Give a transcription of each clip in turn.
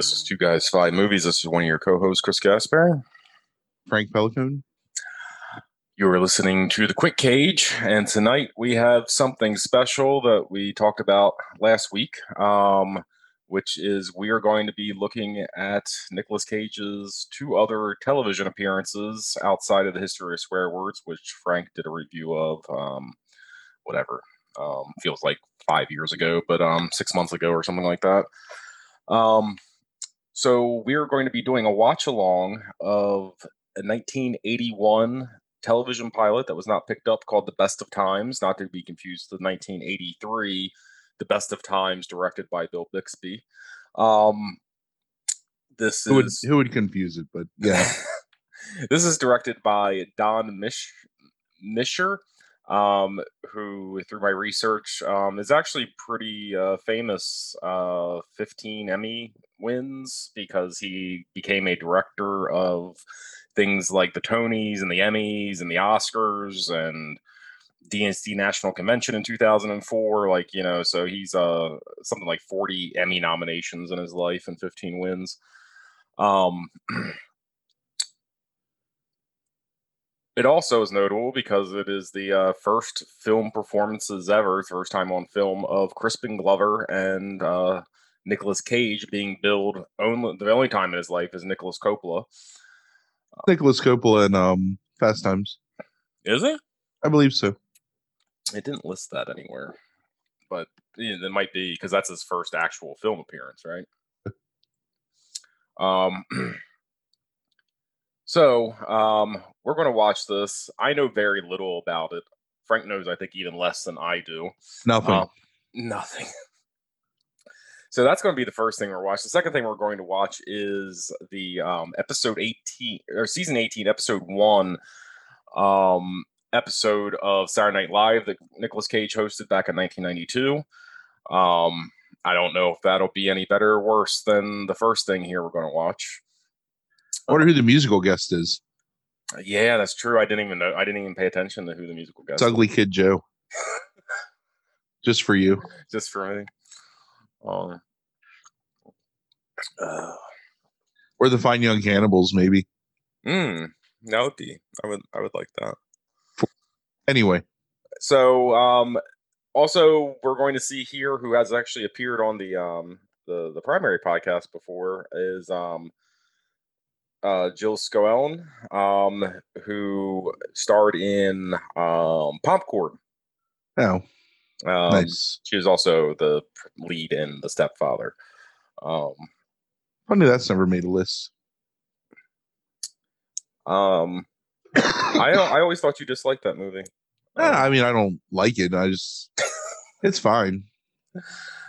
This is Two Guys Five Movies. This is one of your co-hosts, Chris Gaspar, Frank Pelican. You are listening to the Quick Cage, and tonight we have something special that we talked about last week, um, which is we are going to be looking at Nicolas Cage's two other television appearances outside of the history of swear words, which Frank did a review of, um, whatever um, feels like five years ago, but um, six months ago or something like that. Um, so we're going to be doing a watch along of a 1981 television pilot that was not picked up called The Best of Times, not to be confused with 1983 The Best of Times, directed by Bill Bixby. Um, this Who would, is who would confuse it? But yeah, this is directed by Don Mish Mischer, um, who, through my research, um, is actually pretty uh, famous. Uh, 15 Emmy wins because he became a director of things like the Tonys and the Emmys and the Oscars and DNC National Convention in 2004. Like, you know, so he's uh, something like 40 Emmy nominations in his life and 15 wins. Um, It also is notable because it is the uh, first film performances ever, first time on film of Crispin Glover and uh, Nicolas Cage being billed only the only time in his life is Nicolas Coppola. Nicolas Coppola and um, Fast Times. Is it? I believe so. It didn't list that anywhere, but yeah, it might be because that's his first actual film appearance, right? Um. So, um, we're going to watch this. I know very little about it. Frank knows, I think, even less than I do. Nothing. Um, nothing. so that's going to be the first thing we're watching. The second thing we're going to watch is the um, episode 18 or season 18, episode one um, episode of Saturday Night Live that Nicolas Cage hosted back in 1992. Um, I don't know if that'll be any better or worse than the first thing here we're going to watch. I wonder who the musical guest is. Yeah, that's true. I didn't even know. I didn't even pay attention to who the musical guest. It's Ugly Kid Joe. Just for you. just for me. Um, uh, Or the Fine Young Cannibals, maybe. mm, that would be. I would. I would like that. Anyway, So, um, also we're going to see here who has actually appeared on the um the the primary podcast before is um uh Jill Schoelen, um, who starred in um Popcorn. oh, Um, nice. She was also the lead in The Stepfather. Um, Funny that's never made a list. um, I I always thought you disliked that movie. Eh, I mean, I don't like it. I just, it's fine.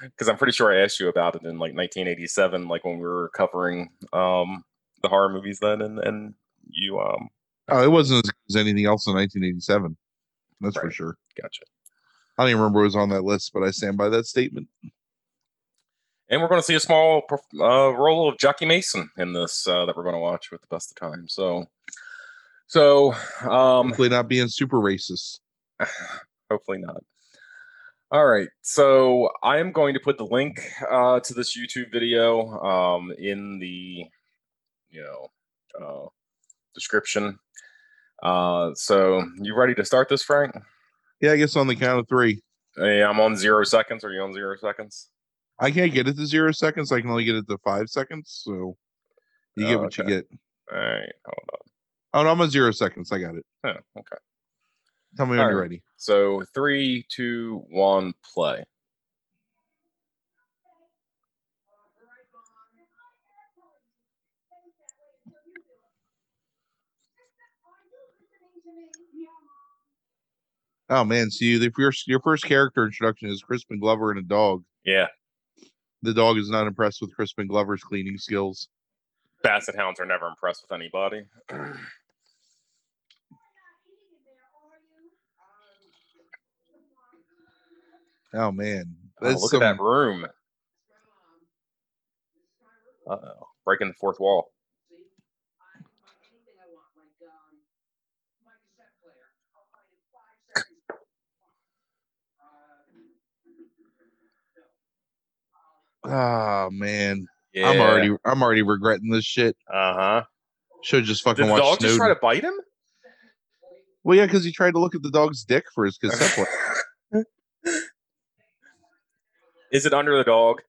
because I'm pretty sure I asked you about it in like 1987, like when we were covering um the horror movies then, and and you um Oh, it wasn't as good as anything else in 1987. That's for sure. gotcha. I don't even remember it was on that list, but I stand by that statement. And we're going to see a small uh, role of Jackie Mason in this uh, that we're going to watch with the best of time. So, so um, Hopefully, not being super racist. hopefully not. All right, so I am going to put the link uh, to this YouTube video um, in the you know uh, description. Uh, so you ready to start this, Frank? Yeah, I guess on the count of three. Hey, I'm on zero seconds. Are you on zero seconds? I can't get it to zero seconds. I can only get it to five seconds. So you get Oh, what okay. you get. All right, hold on. Oh, no, I'm on zero seconds. I got it. Oh, okay. Tell me when All you're ready. So three, two, one, play. Oh man, so you the first your first character introduction is Crispin Glover and a dog. Yeah, The dog is not impressed with Crispin Glover's cleaning skills. basset hounds are never impressed with anybody. Oh man, Oh, look some, at that room. Uh oh, breaking the fourth wall. Oh man, Yeah. I'm already I'm already regretting this shit. Uh huh. Should just Did fucking the watch dog just try to bite him? Well, yeah, because he tried to look at the dog's dick for his cassette player. Is it under the dog?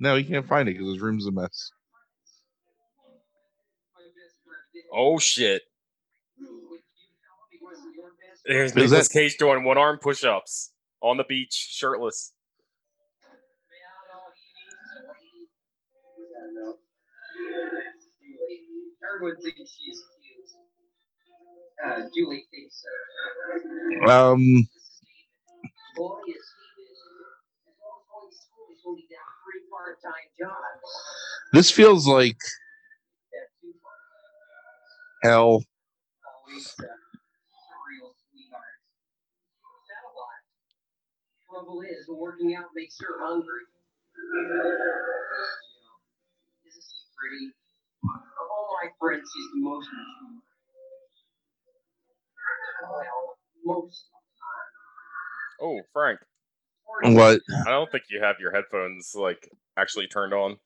No, he can't find it because his room's a mess. Oh shit! There's that- Cage doing one arm push ups on the beach, shirtless. Julie thinks. Um, Boy, is he busy. As well as going to school, he's holding down three part-time jobs. this feels like They're two part-time hell. jobs. Always uh, real sweethearts. That a lot. Trouble is, working out makes her hungry. Isn't she pretty? Of all my friends, she's the most mature. Well, most Oh, Frank, What? I don't think you have your headphones like actually turned on.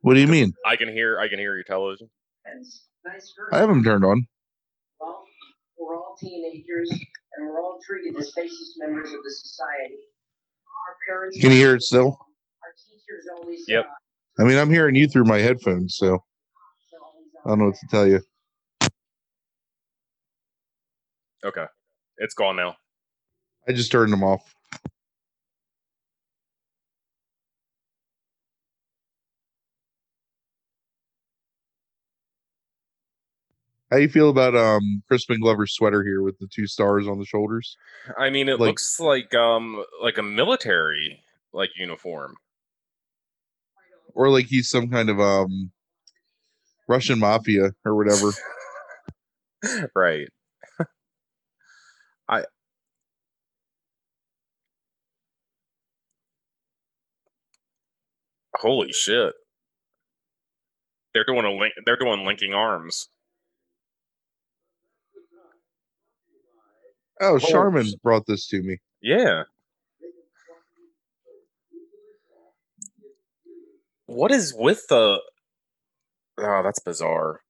What do you mean? I can hear. I can hear your television. Nice, nice girl. I have them turned on. Well, we're all teenagers, and we're all treated as faceless members of the society. Our parents. Can you hear it still? Our teachers always. Yep. uh, I mean, I'm hearing you through my headphones, so I don't know what to tell you. Okay, it's gone now. I just turned them off. How you feel about um Crispin Glover's sweater here with the two stars on the shoulders? I mean, it Like- looks like um like a military like uniform. Or like he's some kind of um Russian mafia or whatever. right. I Holy shit. They're doing a link they're doing linking arms. Oh, Charmin brought this to me. Yeah. What is with the Oh, that's bizarre.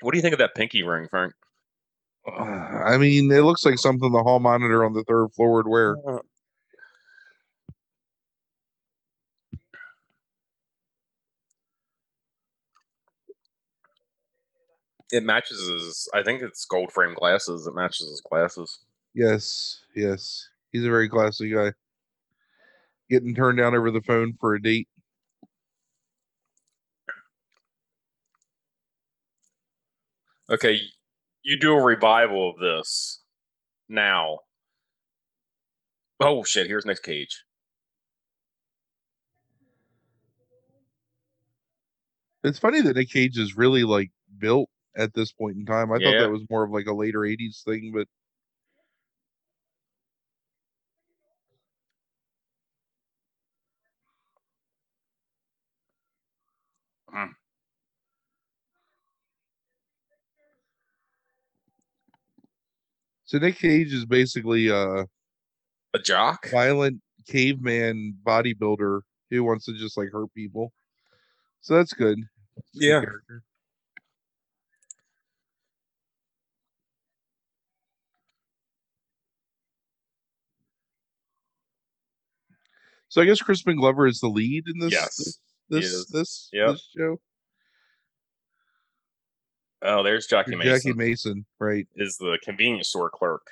What do you think of that pinky ring, Frank? Uh, I mean, it looks like something the hall monitor on the third floor would wear. Uh, it matches his. I think it's gold frame glasses. It matches his glasses. Yes, yes. He's a very classy guy. Getting turned down over the phone for a date. Okay, you do a revival of this now. Oh shit! Here's Nick Cage. It's funny that Nick Cage is really like built at this point in time. I thought that was more of like a later 80s thing, but so Nick Cage is basically a A jock. violent caveman bodybuilder who wants to just like hurt people. So that's good. Good Yeah. So I guess Crispin Glover is the lead in this. Yes, this this is. this, Yep. this show. Oh, there's Jackie Mason. Jackie Mason, right? is the convenience store clerk.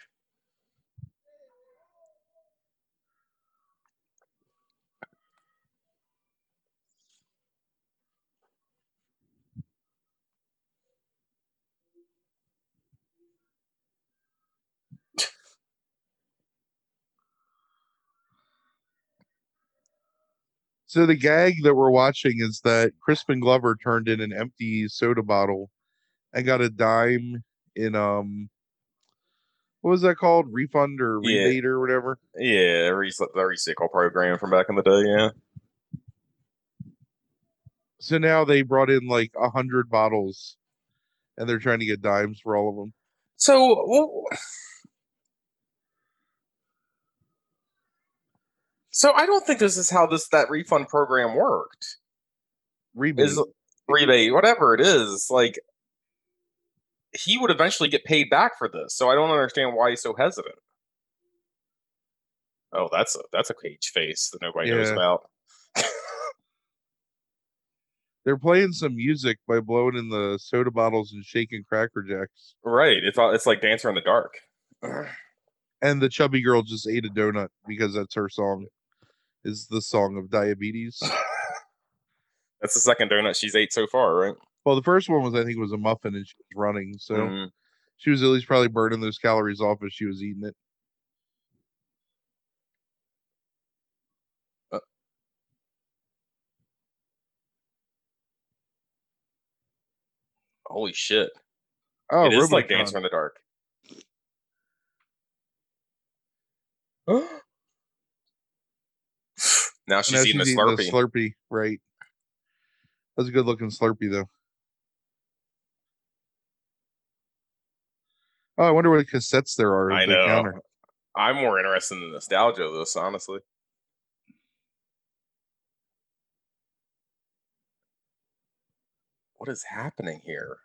So the gag that we're watching is that Crispin Glover turned in an empty soda bottle and got a dime in um what was that called? Refund or Yeah. rebate or whatever. Yeah, the recycle program from back in the day. Yeah. So now they brought in like a hundred bottles and they're trying to get dimes for all of them. So, well, so I don't think this is how this that refund program worked. Rebate. Is rebate, whatever it is, like he would eventually get paid back for this. So I don't understand why he's so hesitant. Oh, that's a that's a cage face that nobody knows about. They're playing some music by blowing in the soda bottles and shaking cracker jacks. Right. It's all- it's like Dancer in the Dark. And the chubby girl just ate a donut because that's her song. Is the song of diabetes. That's the second donut she's ate so far, right? Well, the first one was I think it was a muffin and she was running, so Mhm. she was at least probably burning those calories off as she was eating it. Holy shit! Oh, it is like. Dancer in the Dark. now she's Now eating a eating Slurpee. Slurpee, right? That's a good looking Slurpee though. Oh, I wonder what cassettes there are. I know. Counter. I'm more interested in the nostalgia of this, honestly. What is happening here?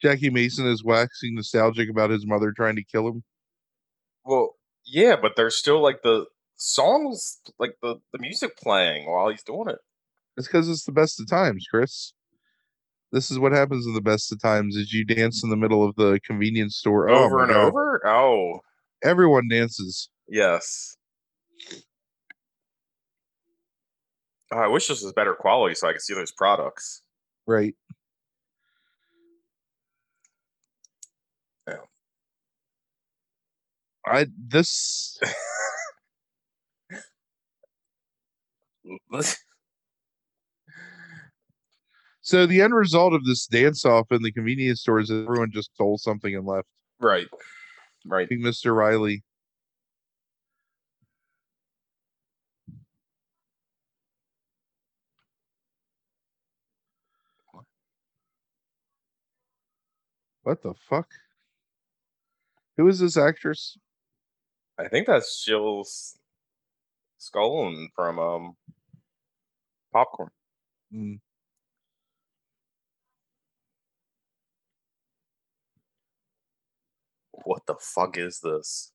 Jackie Mason is waxing nostalgic about his mother trying to kill him. Well, yeah, but there's still like the songs, like the, the music playing while he's doing it. It's because it's the best of times, Chris. This is what happens in the best of times: is you dance in the middle of the convenience store Oh over my and God. over? Oh, Everyone dances. yes. Oh, I wish this was better quality so I could see those products. Right. Yeah. I this so the end result of this dance off in the convenience store is everyone just stole something and left. right. Right. Mr. Riley. What the fuck? Who is this actress? I think that's Jill's Schoelen from um Popcorn. Mm, What the fuck is this?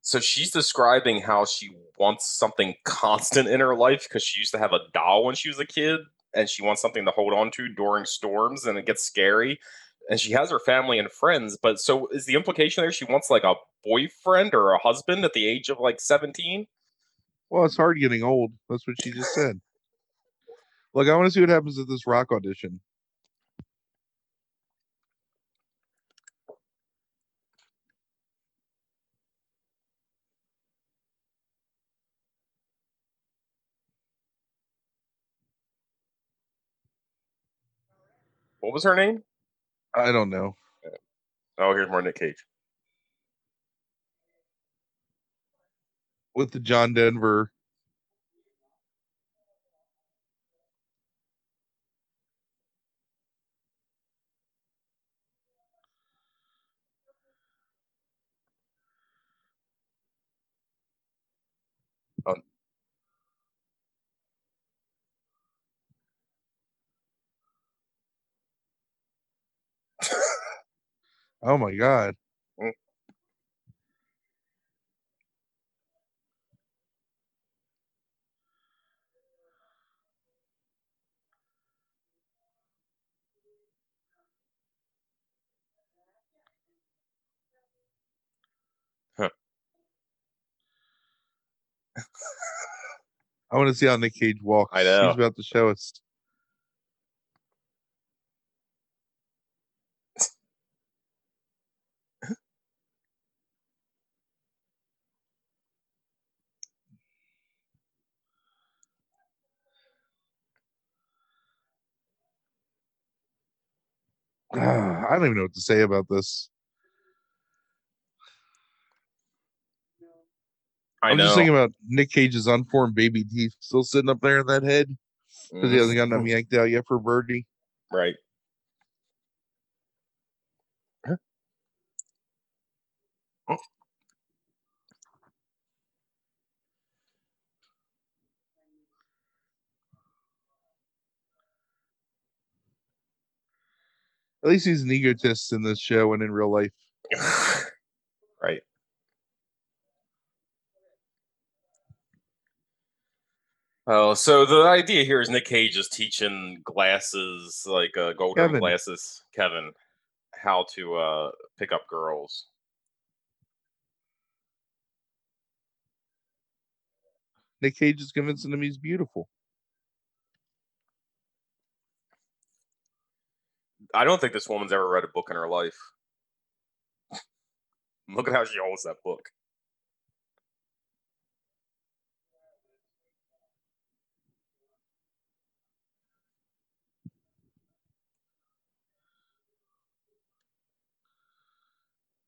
So she's describing how she wants something constant in her life because she used to have a doll when she was a kid and she wants something to hold on to during storms and it gets scary. And she has her family and friends, but so is the implication there she wants like a boyfriend or a husband at the age of like 17? Well, it's hard getting old. That's what she just said. Look, I want to see what happens at this rock audition. What was her name? I don't know. Oh, here's more Nick Cage. With the John Denver. oh my god. I want to see how Nick Cage walks. I know. He's about to show us. Ah, I don't even know what to say about this. I I'm know. just thinking about Nick Cage's unformed baby teeth still sitting up there in that head because he hasn't gotten them yanked out yet for Birdie. Right. At least he's an egotist in this show and in real life. right. Oh, so the idea here is Nick Cage is teaching glasses, like uh, golden Kevin. glasses, Kevin, how to uh, pick up girls. Nick Cage is convincing him he's beautiful. I don't think this woman's ever read a book in her life. Look at how she holds that book.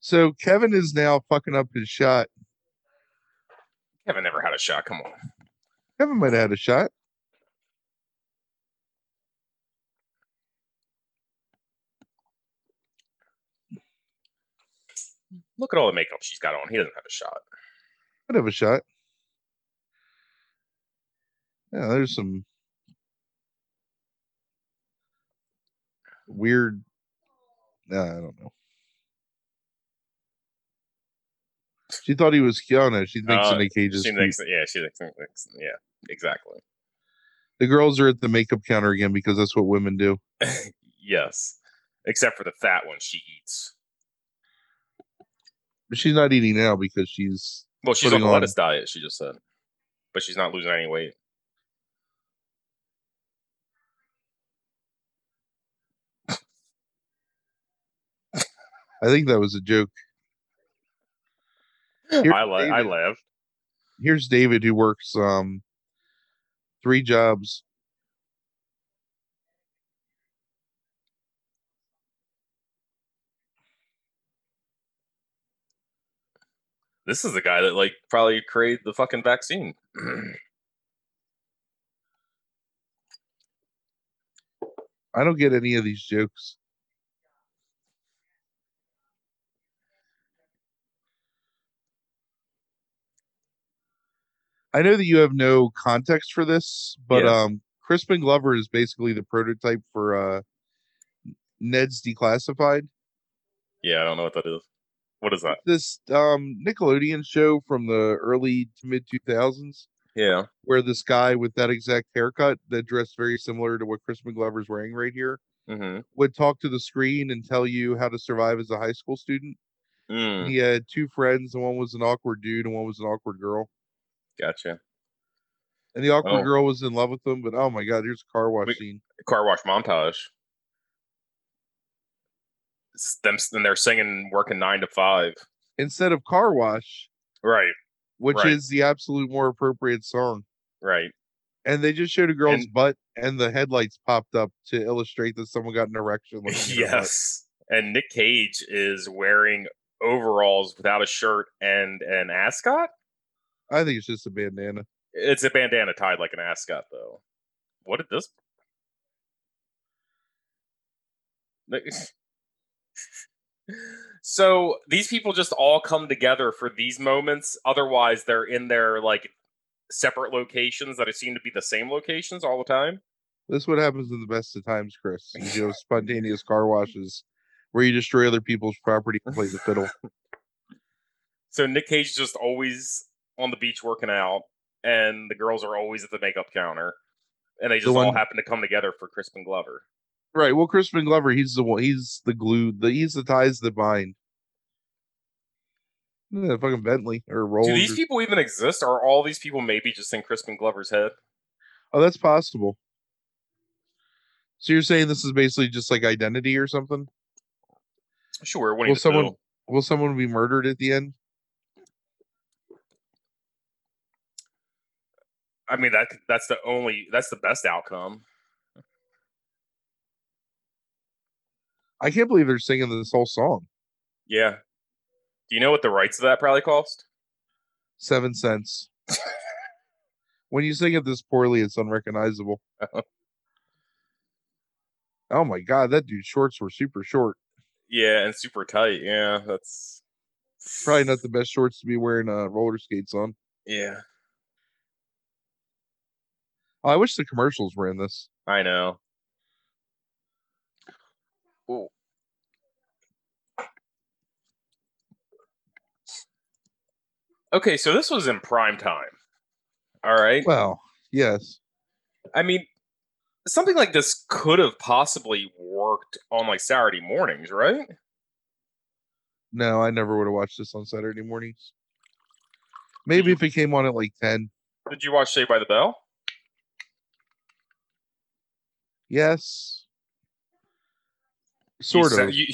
So Kevin is now fucking up his shot. Kevin never had a shot. Come on. Kevin might have had a shot. Look at all the makeup she's got on. He doesn't have a shot. Might have a shot. Yeah, there's some weird. Nah, I don't know. She thought he was Kiana. She thinks Uh, Nick Cage is She thinks, yeah, she thinks- yeah, exactly. The girls are at the makeup counter again because that's what women do. yes, except for the fat one she eats. But she's not eating now because she's Well, she's on the on- lettuce diet. She just said, but she's not losing any weight. I think that was a joke. Here's I la- I laughed. Here's David who works um three jobs. This is the guy that like probably created the fucking vaccine. I don't get any of these jokes. I know that you have no context for this, but Yeah. um Crispin Glover is basically the prototype for uh Ned's Declassified. yeah, I don't know what that is. What is that? This um Nickelodeon show from the early to mid 2000s Yeah. where this guy with that exact haircut that dressed very similar to what Crispin Glover's wearing right here Mm-hmm. would talk to the screen and tell you how to survive as a high school student. Mm, He had two friends, and one was an awkward dude, and one was an awkward girl. gotcha. And the awkward Oh. girl was in love with him, but oh my god, here's a car wash Wait. scene. Car wash montage. Them, and they're singing "Working Nine to 5. Instead of car wash, Right. which Right. is the absolute more appropriate song. Right. And they just showed a girl's And- butt, and the headlights popped up to illustrate that someone got an erection. looking at her butt. yes. And Nick Cage is wearing overalls without a shirt and an ascot. I think it's just a bandana. It's a bandana tied like an ascot, though. What did this? so these people just all come together for these moments. Otherwise, they're in their like separate locations that seem to be the same locations all the time. This is what happens in the best of times, Chris. You know, spontaneous car washes where you destroy other people's property and play the fiddle. So Nick Cage is just always on the beach working out, and the girls are always at the makeup counter, and they just all one- happen to come together for Crispin Glover. Right. Well, Crispin Glover, he's the one. He's the glue. The he's the ties that bind. Yeah, fucking Bentley or Rolls. Do these or- people even exist? Or are all these people maybe just in Crispin Glover's head? oh, that's possible. So you're saying this is basically just like identity or something? Sure. Will someone Pooh. will someone be murdered at the end? I mean that that's the only that's the best outcome. I can't believe they're singing this whole song. Yeah. Do you know what the rights of that probably cost? Seven cents. when you sing it this poorly, it's unrecognizable. oh my god, that dude's shorts were super short. Yeah, and super tight. Yeah, that's Probably not the best shorts to be wearing uh, roller skates on. Yeah, Oh, I wish the commercials were in this. I know. Okay, so this was in prime time. All right. Well, yes. I mean, something like this could have possibly worked on like Saturday mornings, right? No, I never would have watched this on Saturday mornings. Maybe if it came on at like 10. Did you watch Saved by the Bell? Yes. You Sort sa- of. You,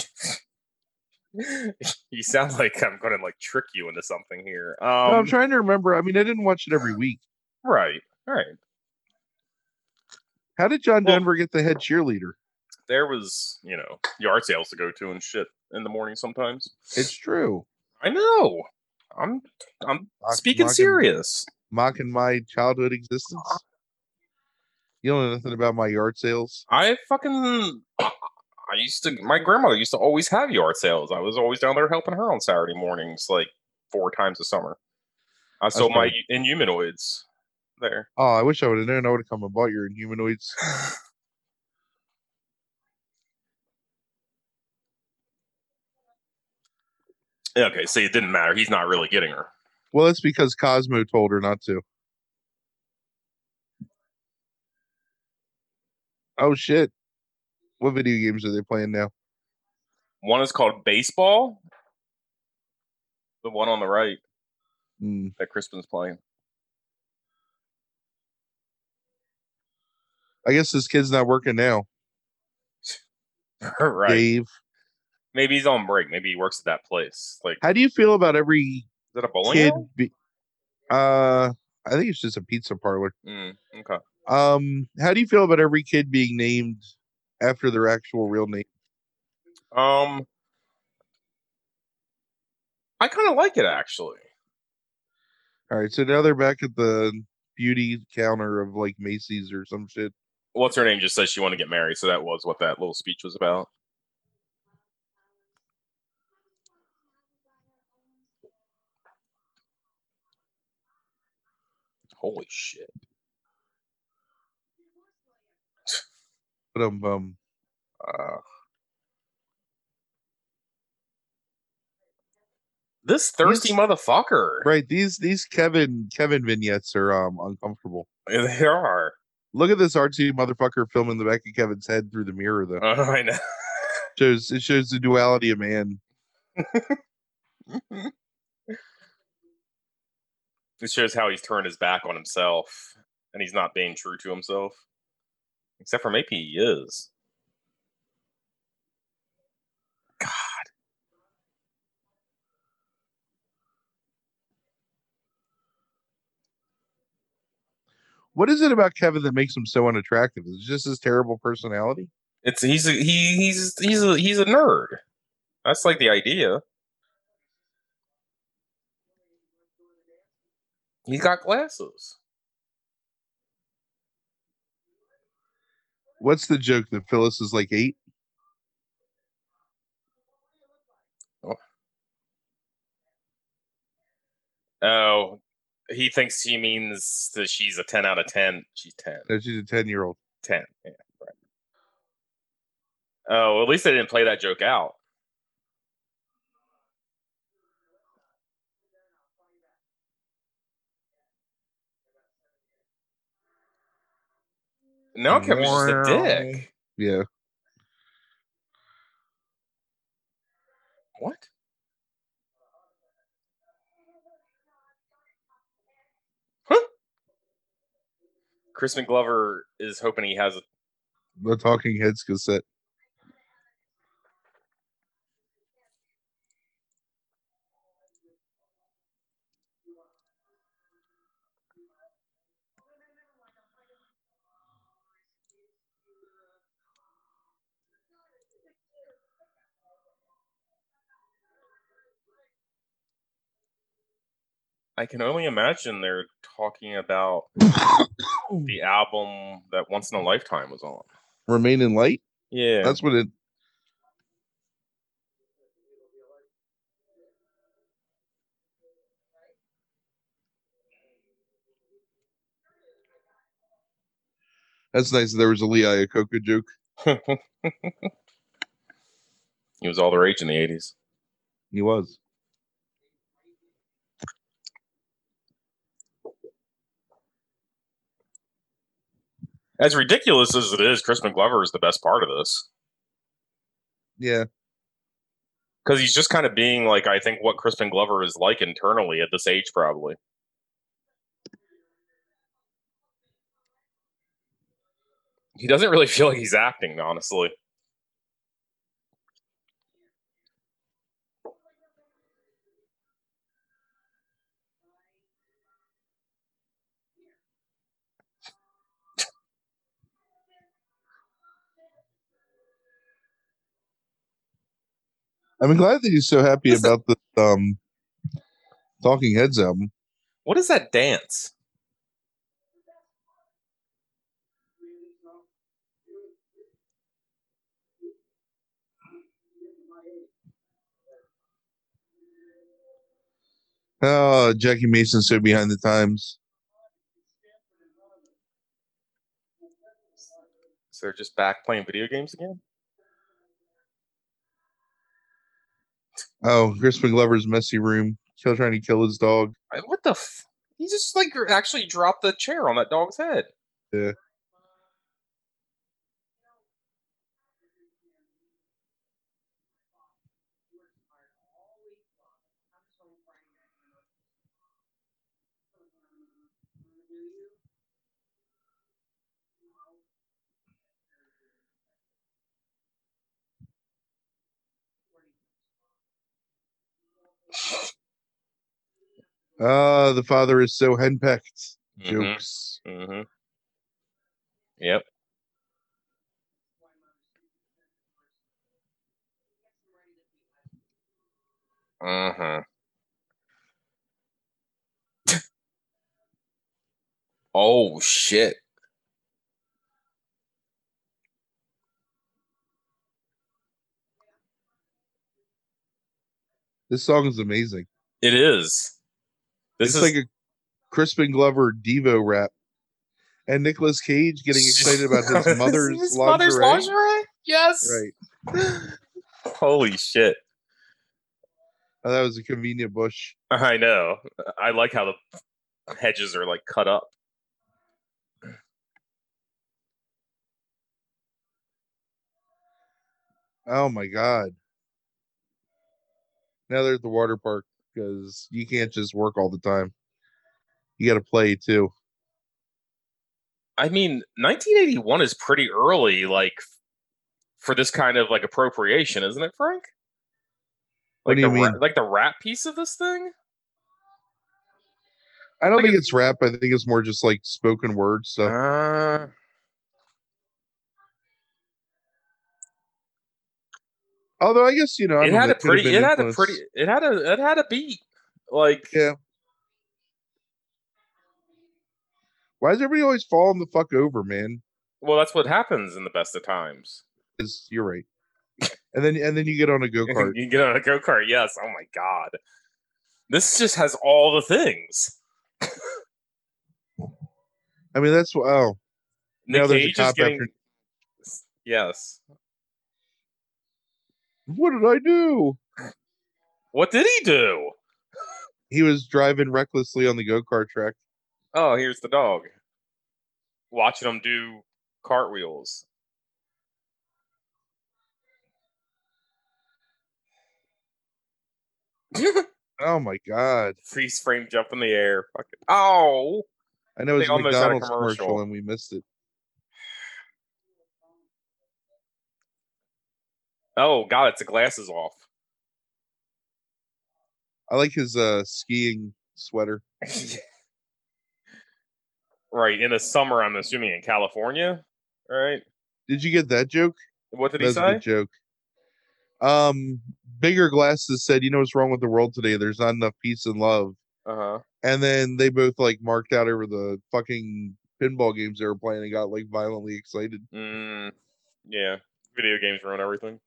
you sound like I'm going to like trick you into something here. Um, no, I'm trying to remember. I mean, I didn't watch it every week. Right. All right. How did John Well- Denver get the head cheerleader? There was, you know, yard sales to go to and shit in the morning sometimes. It's true. I know. I'm I'm Mock- speaking mocking- serious. Mocking my childhood existence. You don't know nothing about my yard sales. I fucking I used to my grandmother used to always have yard sales. I was always down there helping her on Saturday mornings like four times a summer. I sold my inhumanoids there. Oh, I wish I would have known. I would have come and bought your inhumanoids. Okay, see, it didn't matter. He's not really getting her. Well, it's because Cosmo told her not to. Oh shit! What video games are they playing now? One is called baseball. The one on the right Hmm, that Crispin's playing. I guess this kid's not working now. right. Dave, Maybe he's on break. Maybe he works at that place. Like, how do you feel about every that a bowling kid? Be- uh, I think it's just a pizza parlor. Mm, okay. Um, how do you feel about every kid being named after their actual real name? Um, I kind of like it actually. All right, so now they're back at the beauty counter of like Macy's or some shit. What's her name? Just says she wanted to get married, so that was what that little speech was about. Holy shit! Um, um, Uh, this thirsty These- motherfucker. right these these Kevin Kevin vignettes are um uncomfortable. They are. Look at this artsy motherfucker filming the back of Kevin's head through the mirror though. Uh, I know. shows it shows the duality of man. It shows how he's turned his back on himself and he's not being true to himself. Except for maybe he is. God. What is it about Kevin that makes him so unattractive? Is it just his terrible personality? It's he's a, he he's he's a he's a nerd. That's like the idea. He's got glasses. What's the joke that Phyllis is like eight? Oh, oh he thinks she means that she's a ten out of ten. She's ten. No, she's a ten year old. 10. Yeah, right. Oh, at least they didn't play that joke out. Now Kevin's just a dick. Yeah. What? Huh? Crispin Glover is hoping he has a the Talking Heads cassette. I can only imagine they're talking about the album that Once in a Lifetime was on. Remain in Light. Yeah, That's what it. That's nice. that There was a Lee Iacocca joke. he was all the rage in the '80s. He was. As ridiculous as it is, Crispin Glover is the best part of this Yeah. because he's just kind of being like I think what Crispin Glover is like internally at this age, probably. He doesn't really feel like he's acting, honestly. I'm glad that he's so happy about the um Talking Heads album. What is that dance? Oh, Jackie Mason so behind the times. So they're just back playing video games again? Oh, Crispin Glover's messy room. Kill trying to kill his dog. What the? F- he just like actually dropped the chair on that dog's head. Yeah. Ah, the father is so henpecked. Mhm, Jokes. mhm. Yep. Uh-huh. oh shit. This song is amazing. It is. This it's is like a Crispin Glover Devo rap. And Nicolas Cage getting excited about his mother's His lingerie. mother's lingerie? Yes. Right. Holy shit. Oh, that was a convenient bush. I know. I like how the hedges are like cut up. Oh my god. Now they're at the water park because you can't just work all the time. You got to play too. I mean, 1981 is pretty early, like for this kind of like appropriation, isn't it, Frank? What Like do you the ra- mean? like the rap piece of this thing? I don't Like think a- it's rap. I think it's more just like spoken word stuff. Uh, Although I guess you know, it had know, a pretty, it had a pretty, it had a, it had a beat. Like, Yeah. Why does everybody always falling the fuck over, man? well, that's what happens in the best of times. Is you're right. And then and then you get on a go kart. you get on a go kart. Yes. Oh my god. This just has all the things. I mean, that's oh Nick now there's a Cage is getting. after. Yes. What did I do? What did he do? He was driving recklessly on the go kart track. Oh, here's the dog. Watching him do cartwheels. Oh my god! Freeze frame jump in the air. Fucking. Oh. I know it's almost a McDonald's commercial. commercial. and we missed it. Oh God, it's the glasses off. I like his uh skiing sweater. right in the summer, I'm assuming in California. Right? Did you get that joke? What did he That's a say? joke. Um, bigger glasses said, "You know what's wrong with the world today? There's not enough peace and love." Uh huh. And then they both like marked out over the fucking pinball games they were playing and got like violently excited. Mm, yeah. Video games ruin everything.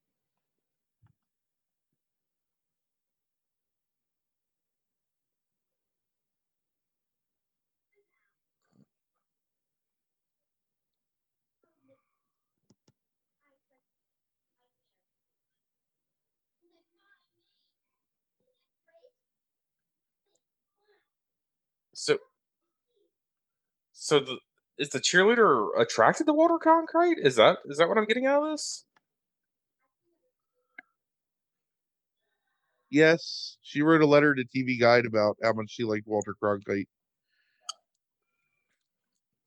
So, so the is the cheerleader attracted to Walter Cronkite? Is that is that what I'm getting out of this? Yes, she wrote a letter to TV Guide about how much she liked Walter Cronkite.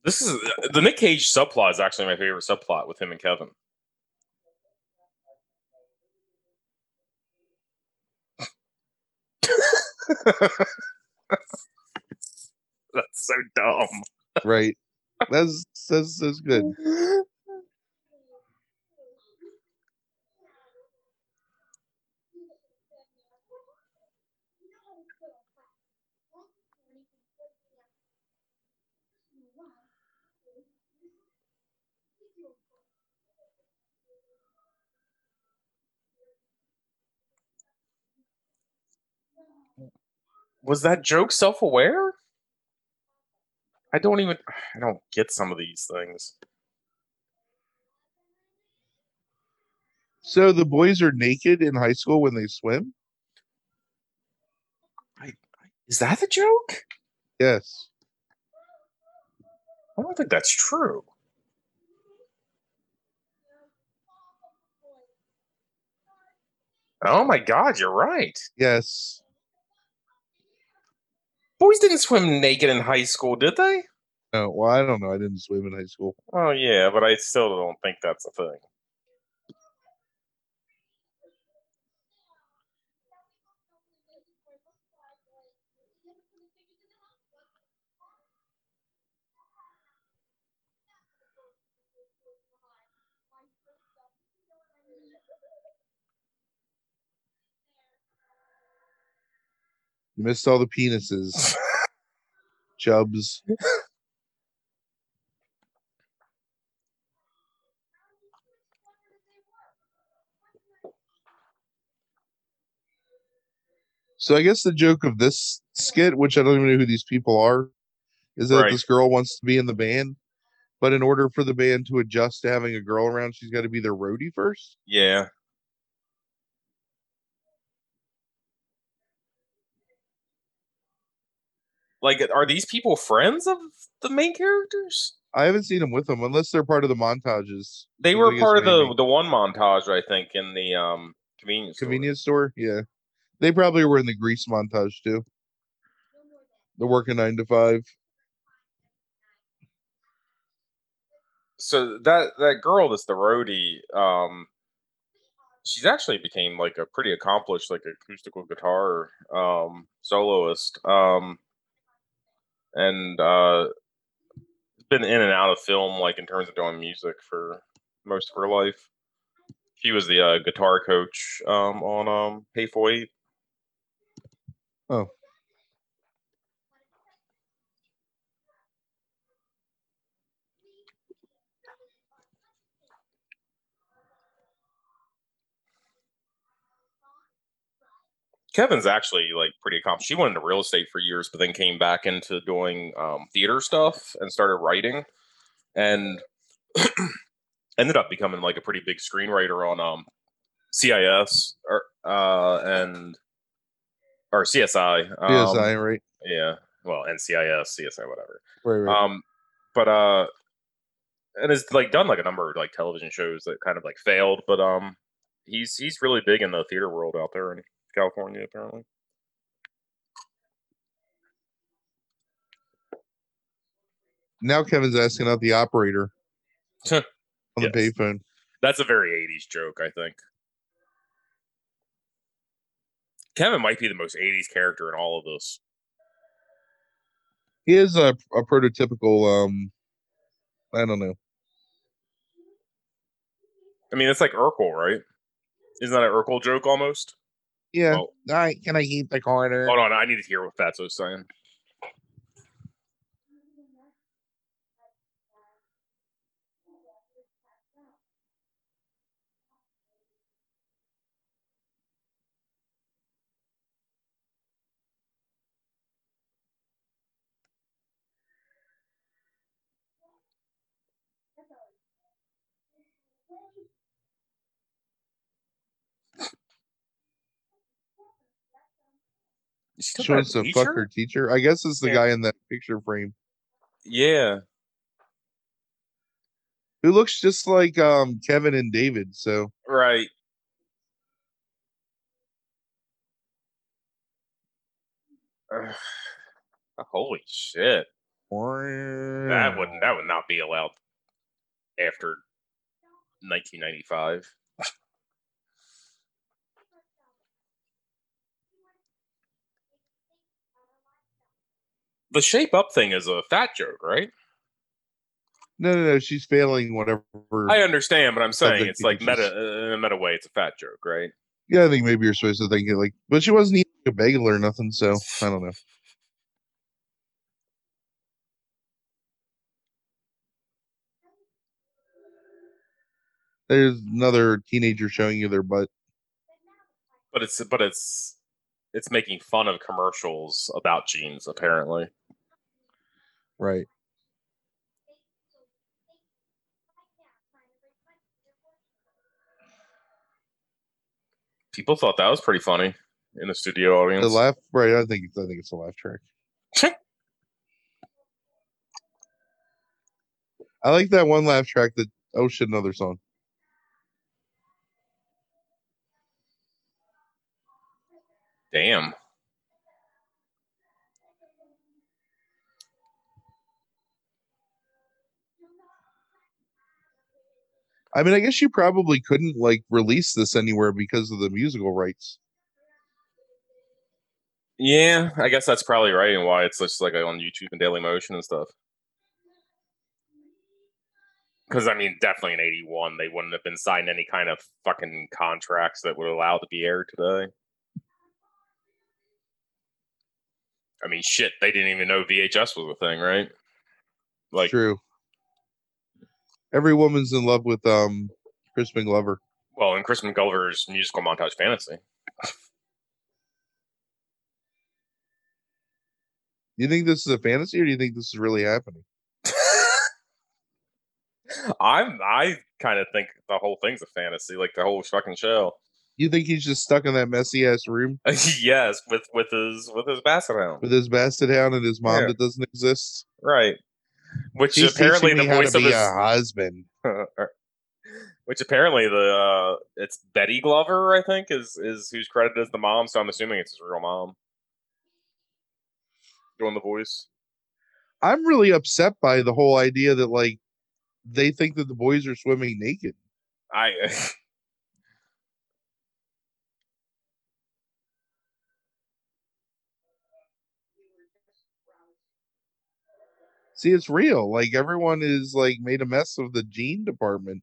This is the Nick Cage subplot is actually my favorite subplot with him and Kevin. That's so dumb. Right. That's that's that's good. Was that joke self-aware? I don't even I don't get some of these things. So the boys are naked in high school when they swim? Is that the joke? Yes. I don't think that's true. Oh my god, you're right. Yes. Boys didn't swim naked in high school, did they? No, well, I don't know. I didn't swim in high school. Oh yeah, but I still don't think that's a thing. You missed all the penises. Chubs. So I guess the joke of this skit, which I don't even know who these people are, is that Right. this girl wants to be in the band, but in order for the band to adjust to having a girl around, she's got to be their roadie first. Yeah. Like, are these people friends of the main characters? I haven't seen them with them unless they're part of the montages. They were part of the maybe. the one montage, I think, in the um convenience store. convenience store. Yeah, they probably were in the grease montage too. The working nine to five. So that that girl that's the roadie, um, she's actually became like a pretty accomplished like acoustical guitar um soloist. Um, and uh, been in and out of film like in terms of doing music for most of her life. She was the uh, guitar coach um, on um, Hateful Eight. Oh. Kevin's actually like pretty accomplished. She went into real estate for years, but then came back into doing um, theater stuff and started writing, and ended up becoming like a pretty big screenwriter on um, CIS or uh, and or CSI. Um, PSI, right? Yeah. Well, NCIS, CSI, whatever. Right, right. Um, but uh, and has like done like a number of like television shows that kind of like failed, but um, he's he's really big in the theater world out there in California, apparently. now Kevin's asking out the operator on the Yes. payphone. That's a very 80s joke, I think. Kevin might be the most 80s character in all of this. He is a, a prototypical um I don't know. I mean, it's like Urkel, right? Isn't that an Urkel joke almost? Yeah. Oh. All right, can I keep the corner? Hold on, I need to hear what Fatso's saying. Is She talking wants to fuck teacher? her teacher. I guess it's the Yeah. guy in that picture frame Yeah. who looks just like um Kevin and David. So Right. Ugh. Holy shit. That would that would not be allowed after 1995. The shape up thing is a fat joke, right? No, no, no. She's failing whatever. I understand, but I'm saying it's like meta in a meta way. It's a fat joke, right? yeah, I think maybe you're supposed to think it like, but she wasn't eating a bagel or nothing. So I don't know. There's another teenager showing you their butt. But it's but it's it's making fun of commercials about jeans, apparently. Right. People thought that was pretty funny in the studio audience. The laugh. Right. I think it's. I think it's a laugh track. I like that one laugh track. That oh shit, another song. Damn. I mean, I guess you probably couldn't like release this anywhere because of the musical rights. Yeah, I guess that's probably right, and why it's just like on YouTube and Daily Motion and stuff. Because I mean, definitely in '81, they wouldn't have been signing any kind of fucking contracts that would allow it to be aired today. I mean, shit, they didn't even know VHS was a thing, right? Like, True. Every woman's in love with um Crispin Glover. well, in Crispin Glover's musical montage fantasy. You think this is a fantasy, or do you think this is really happening? I'm I kind of think the whole thing's a fantasy, like the whole fucking show. You think he's just stuck in that messy ass room yes, with with his with his basset hound, with his basset hound and his mom Yeah. that doesn't exist? right? Which He's apparently the voice of his, a husband. which apparently the uh it's Betty Glover, I think, is is who's credited as the mom. So I'm assuming it's his real mom doing the voice. I'm really upset by the whole idea that like they think that the boys are swimming naked. I See, it's real. Like everyone is like made a mess of the gene department.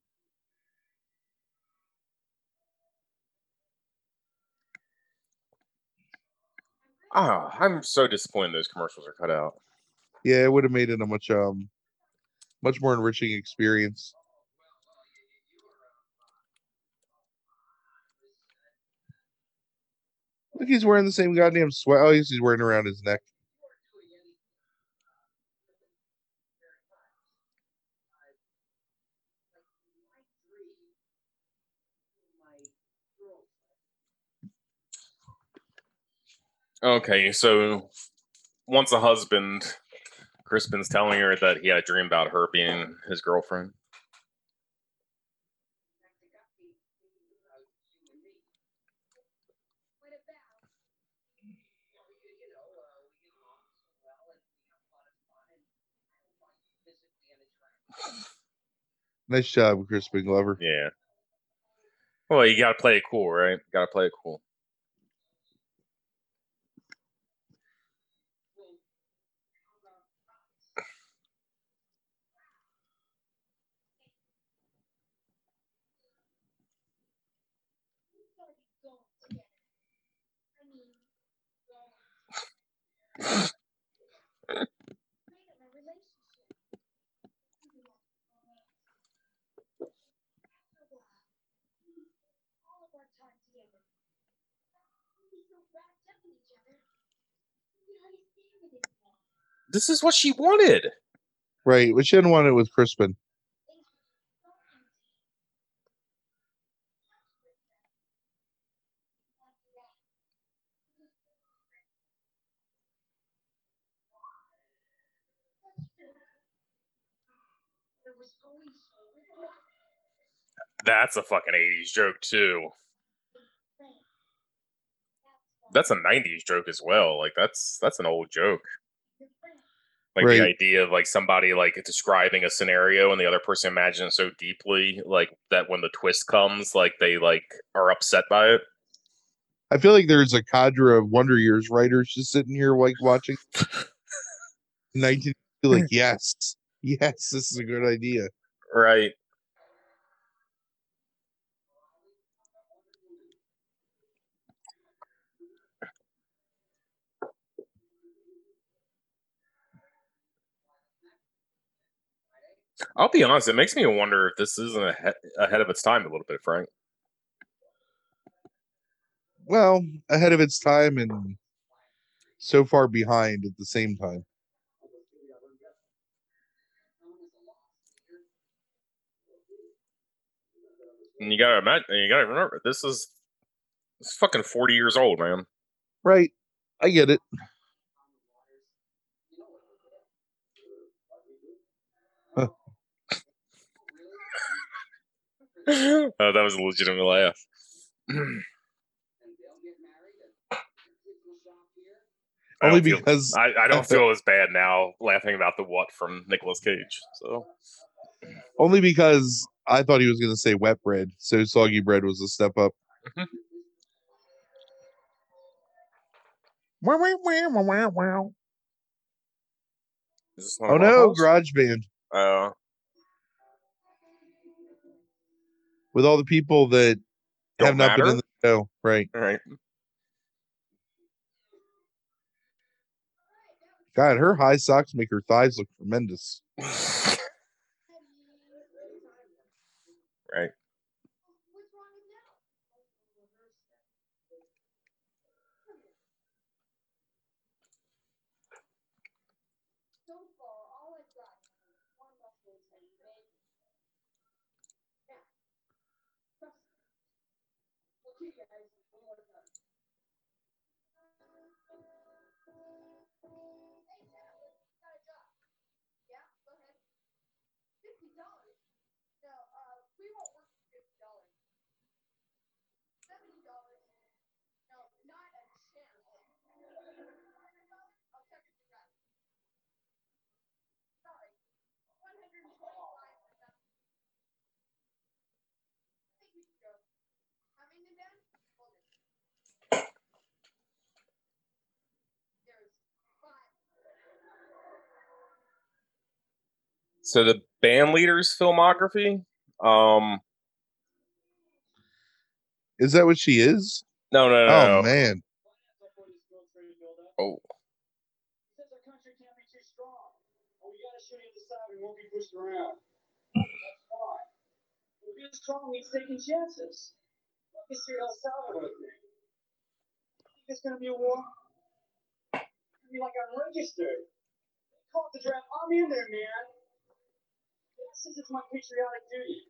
ah, I'm so disappointed those commercials are cut out. Yeah, it would have made it a much um much more enriching experience. Look, he's wearing the same goddamn sweat. Oh, he's wearing around his neck. Okay, so once a husband, Crispin's telling her that he had a dream about her being his girlfriend. Nice job, Crispin Glover. Yeah. Well, you got to play it cool, right? Got to play it cool. This is what she wanted. Right, but she didn't want it with Crispin. That's a fucking 80s joke, too. That's a 90s joke as well. Like that's that's an old joke. Like the idea of like somebody like describing a scenario and the other person imagines so deeply, like that when the twist comes, like they like are upset by it. I feel like there's a cadre of Wonder Years writers just sitting here like watching. 19 like yes, yes, this is a good idea. Right. I'll be honest, it makes me wonder if this isn't ahe- ahead of its time a little bit, Frank. Well, ahead of its time and so far behind at the same time. And you gotta imagine, you gotta remember, this is it's fucking forty years old, man. Right. I get it. oh, that was a legitimate laugh. and they'll get married and kids will shop here. I Only feel- because I, I don't feel as bad now laughing about the what from Nicolas Cage. So only because I thought he was gonna say wet bread, so soggy bread was a step up. Wow, wow, wow, wow, wow, wow. is this one Oh of our no, house? garage band. Uh, With all the people that Don't have not been in the show. Right. all right. God, her high socks make her thighs look tremendous. right. So the band leader's filmography. Um, Is that what she is? no, no, no, Oh no. man. Oh, Says our country can't be too strong. Oh, we gotta shoot him the side. We won't be pushed around. That's fine. But being strong means taking chances. Look at El Salvador thing. Think there's gonna be a war? I mean, like I'm registered. Call it the draft. I'm in there, man. Is it's my patriotic duty.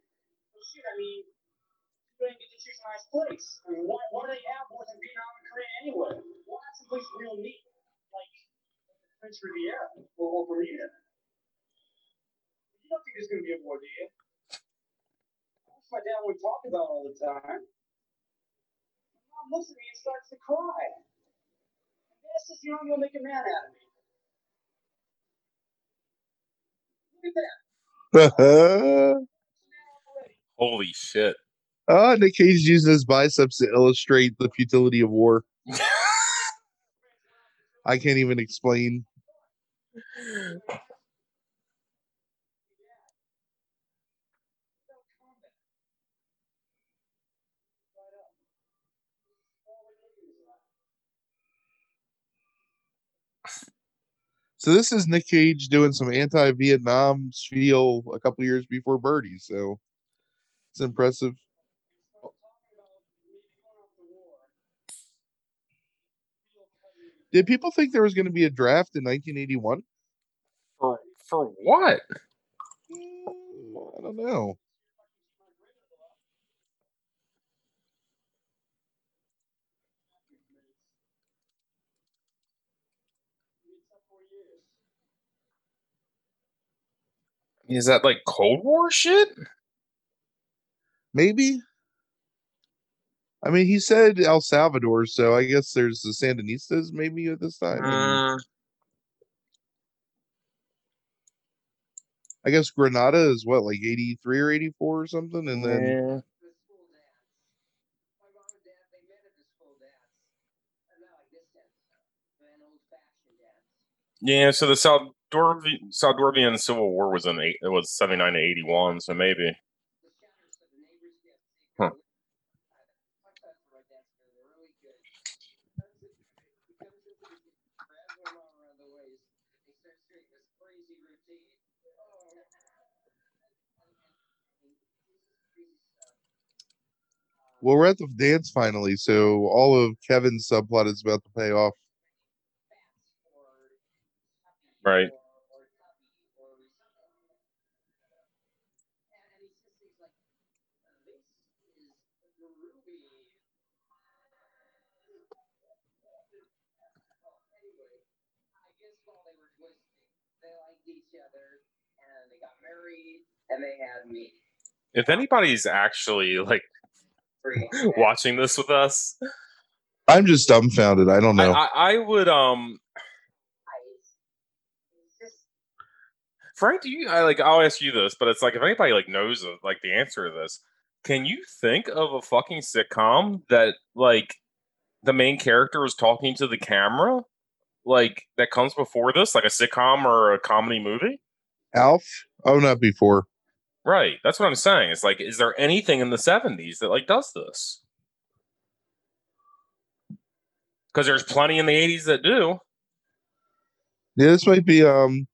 Well, shit, I mean, you don't get to choose a nice place. I mean, why, why do they have wars in Vietnam and Korea anyway? Why not someplace real neat, like French Riviera or, or Bermuda? You don't think there's going to be a war, do you? That's what my dad would talk about all the time. My mom looks at me and starts to cry. And dad says, you know, you'll make a man out of me. Look at that. Holy shit. Ah, Nick Cage using his biceps to illustrate the futility of war. I can't even explain. So this is Nick Cage doing some anti-Vietnam spiel a couple years before Birdy. So it's impressive. Did people think there was going to be a draft in 1981? for for what? Mm, I don't know. Is that like Cold War shit? Maybe. I mean, he said El Salvador, so I guess there's the Sandinistas maybe at this time. Mm, I guess Grenada is what, like 83 or 84 or something? And then yeah. the school dance. My mom and dad, they met at the school dance. And not like this dance, but an old fashioned dance. Yeah, so the Salvador- Salvadorian Civil War was in eight, it was 79 to 81, so maybe. Huh. Well, we're at the dance finally, so all of Kevin's subplot is about to pay off. Right. And they had me. If anybody's actually like watching this with us, I'm just dumbfounded. I don't know. I, I would um Frank, do you I like I'll ask you this, but it's like if anybody like knows like the answer to this, can you think of a fucking sitcom that like the main character is talking to the camera? Like that comes before this, like a sitcom or a comedy movie? Alf? Oh, not before. Right. That's what I'm saying. It's like, is there anything in the 70s that like does this? Because there's plenty in the 80s that do. Yeah, this might be um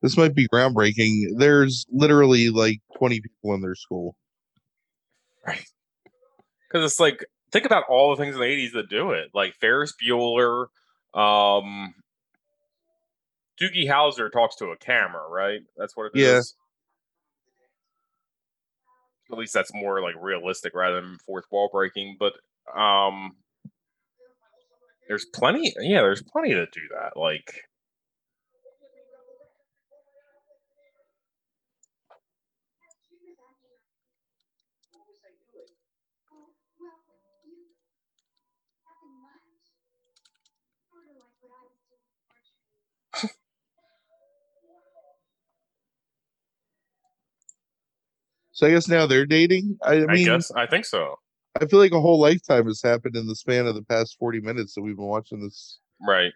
this might be groundbreaking. There's literally like 20 people in their school. Right. Because it's like, think about all the things in the 80s that do it. Like Ferris Bueller, um, Doogie Howser talks to a camera, right? That's what it is. At least that's more like realistic rather than fourth wall breaking. But um, there's plenty. Yeah, there's plenty to do that. Like, So I guess now they're dating. I, I I, guess I think so. I feel like a whole lifetime has happened in the span of the past 40 minutes that we've been watching this Right.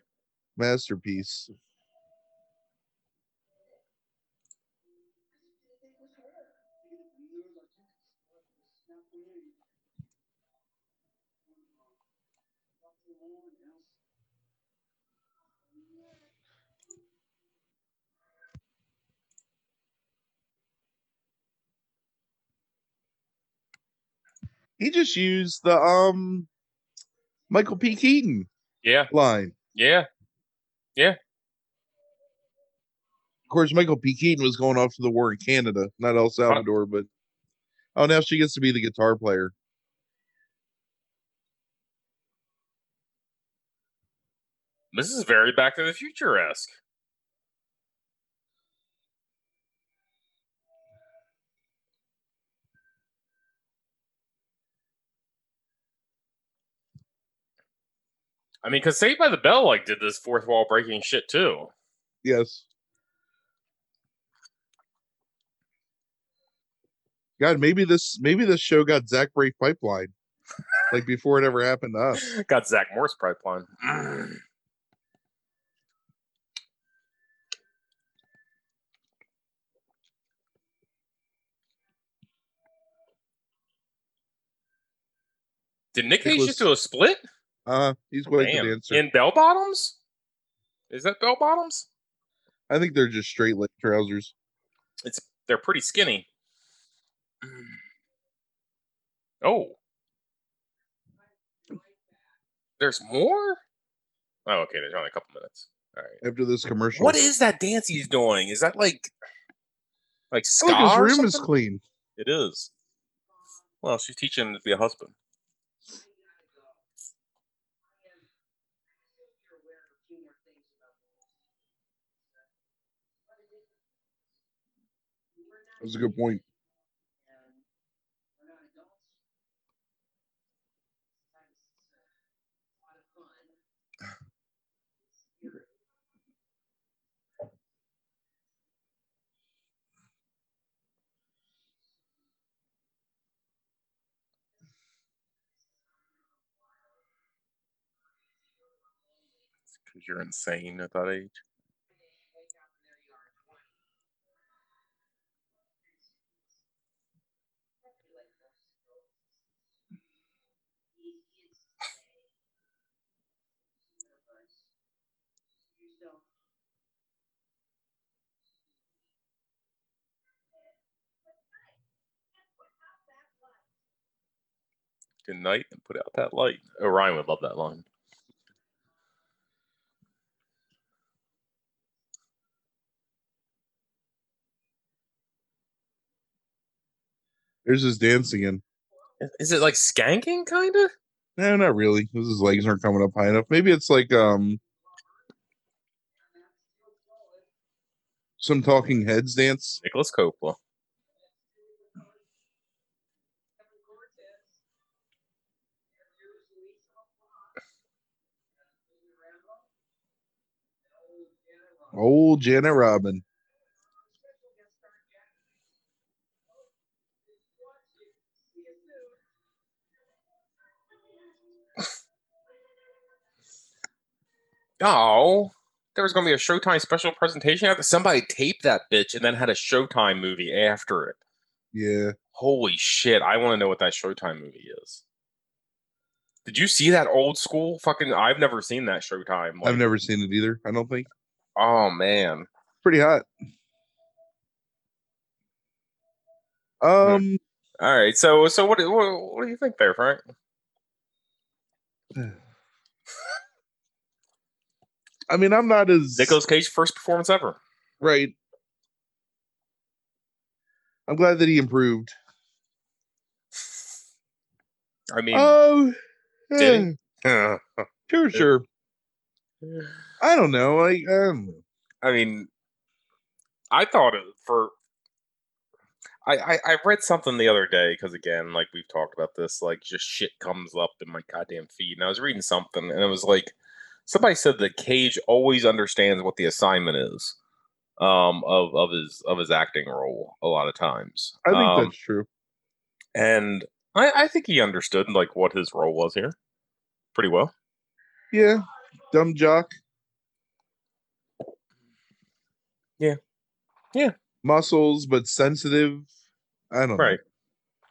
masterpiece. He just used the um Michael P. Keaton Yeah. line. Yeah. Yeah. Of course, Michael P. Keaton was going off to the war in Canada, not El Salvador, but oh, now she gets to be the guitar player. This is very Back to the Future esque. I mean, because Saved by the Bell like did this fourth wall breaking shit too. Yes. God, maybe this maybe this show got Zach Brave pipeline, like before it ever happened to us. Got Zack Morris pipeline. Did Nick Cage was... just do a split? Uh, he's quite the Damn. dancer. In bell bottoms? Is that bell bottoms? I think they're just straight leg trousers. It's they're pretty skinny. Oh. There's more? Oh, okay. There's only a couple minutes. All right. After this commercial, What is that dance he's doing? Is that like like ska Oh, his room is clean. It is. Well, she's teaching him to be a husband. That's a good point. Because you're insane at that age. Good night and put out that light. Oh, Ryan would love that line. There's his dance again. Is- it like skanking, kind of? No, not really. His legs aren't coming up high enough. Maybe it's like um some talking heads dance. Nicolas Coppola. Old Janet Robin. Oh, there was going to be a Showtime special presentation after somebody taped that bitch and then had a Showtime movie after it. Yeah. Holy shit! I want to know what that Showtime movie is. Did you see that old school fucking? I've never seen that Showtime. I've never seen it either. I don't think. Oh man, Pretty hot. Um All right, so so what do- what, what do you think there, Frank? I mean I'm not as Nicolas Cage first performance ever. right. I'm glad that he improved. I mean, Oh did he? sure, sure. I don't know. Like I don't. I mean, I thought it for. I, I I read something the other day because again, like we've talked about this, like just shit comes up in my goddamn feed, and I was reading something, and it was like somebody said that Cage always understands what the assignment is, um, of of his of his acting role a lot of times. I think Um, that's true. and I I think he understood like what his role was here, pretty well. Yeah. Dumb jock. Yeah. Yeah. Muscles, but sensitive. I don't know. Right.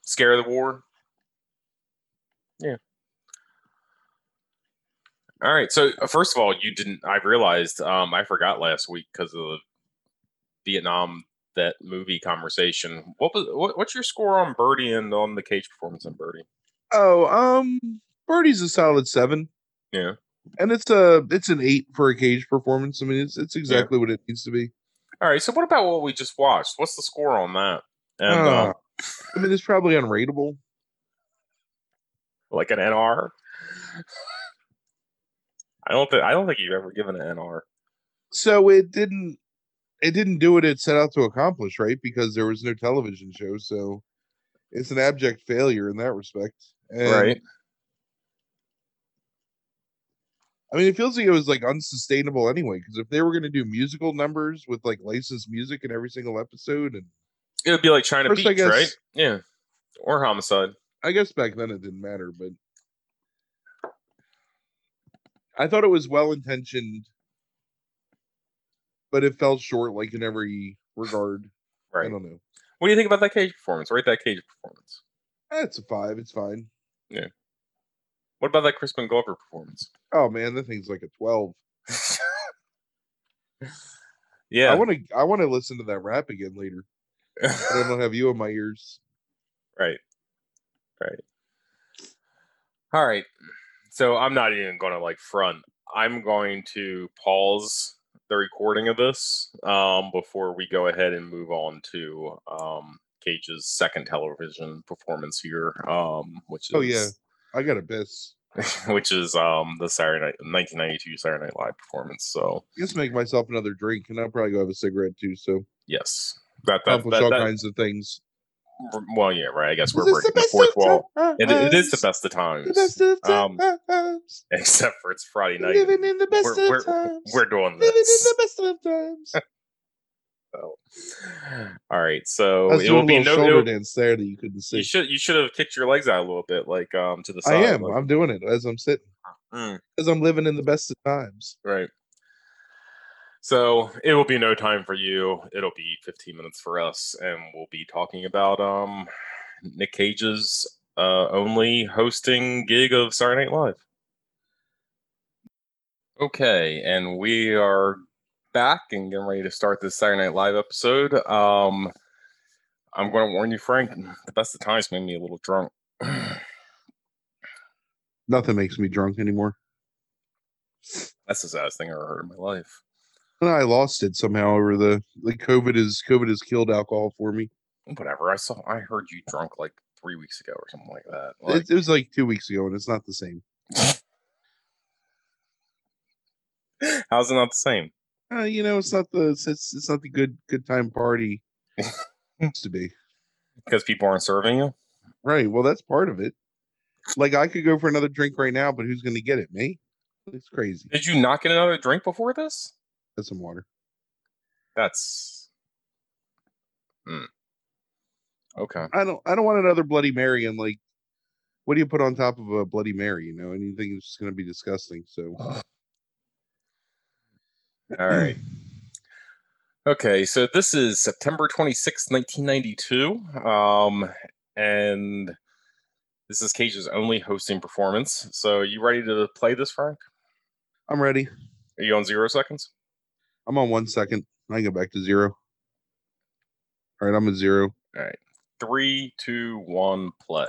Scare of the war. Yeah. All right. So uh, first of all, you didn't. I realized. Um, I forgot last week because of the Vietnam that movie conversation. What was what, what's your score on Birdy and on the Cage performance on Birdy? Oh, um, Birdy's a solid seven. Yeah. And it's a it's an eight for a cage performance. I mean, it's it's exactly what it needs to be. All right. So what about what we just watched? What's the score on that? And Uh, uh, I mean, it's probably unrateable. like an NR. I don't think I don't think you've ever given an NR. So it didn't it didn't do what it set out to accomplish, right? Because there was no television show, so it's an abject failure in that respect. And, right. I mean, it feels like it was like unsustainable anyway. Because if they were going to do musical numbers with like licensed music in every single episode, and It would be like trying to I Beach, right? Yeah. Or homicide. I guess back then it didn't matter, but I thought it was well intentioned, but it fell short like in every regard. Right. I don't know. What do you think about that cage performance? Rate that cage performance. Eh, it's a five. It's fine. What about that Crispin Glover performance? Oh man, that thing's like a twelve. yeah. I want to. I want to listen to that rap again later. I don't have you in my ears. Right. Right. All right. So I'm not even going to like front. I'm going to pause the recording of this um, before we go ahead and move on to um, Cage's second television performance here, um, which is Oh, yeah. I got a piss. which is um, the Saturday night 1992 Saturday Night Live performance. So Just make myself another drink, and I'll probably go have a cigarette too. So yes, that that, accomplish that, all that- kinds of things. well, yeah, right. I guess we're breaking the fourth wall. It, it is the best of The times, best of Um, except for it's Friday night. Living in the best we're, of we're, times. we're doing Living in this. the best of times. All right, so it will be no. shoulder dance there that you couldn't see. You should you should have kicked your legs out a little bit, like um to the side. I am. like- I'm doing it as I'm sitting. Mm, As I'm living in the best of times. right. So it will be no time for you. It'll be 15 minutes for us, and we'll be talking about um Nick Cage's uh only hosting gig of Saturday Night Live. Okay, and we are back and getting ready to start this Saturday Night Live episode. Um, I'm going to warn you, Frank. The best of times made me a little drunk. Nothing makes me drunk anymore. That's the saddest thing I ever heard in my life. And I lost it somehow over the like COVID is COVID has killed alcohol for me. Whatever. I saw. I heard you drunk like three weeks ago or something like that. Like, it, it was like two weeks ago, and it's not the same. how's it not the same? Uh, you know, it's not the it's it's, not the good good time party used to be. Because people aren't serving you. Right. Well, that's part of it. Like I could go for another drink right now, but who's going to get it? Me? It's crazy. Did you not get another drink before this? That's some water. That's. Hmm. Okay. I don't. I don't want another Bloody Mary. And like, what do you put on top of a Bloody Mary? You know, anything is just going to be disgusting. So All right. Okay, so this is September 26th, 1992. Um, and this is Cage's only hosting performance. So, you ready to play this, Frank? I'm ready. Are you on zero seconds? I'm on one second. I go back to zero. All right, I'm at zero. All right. Three, two, one, play.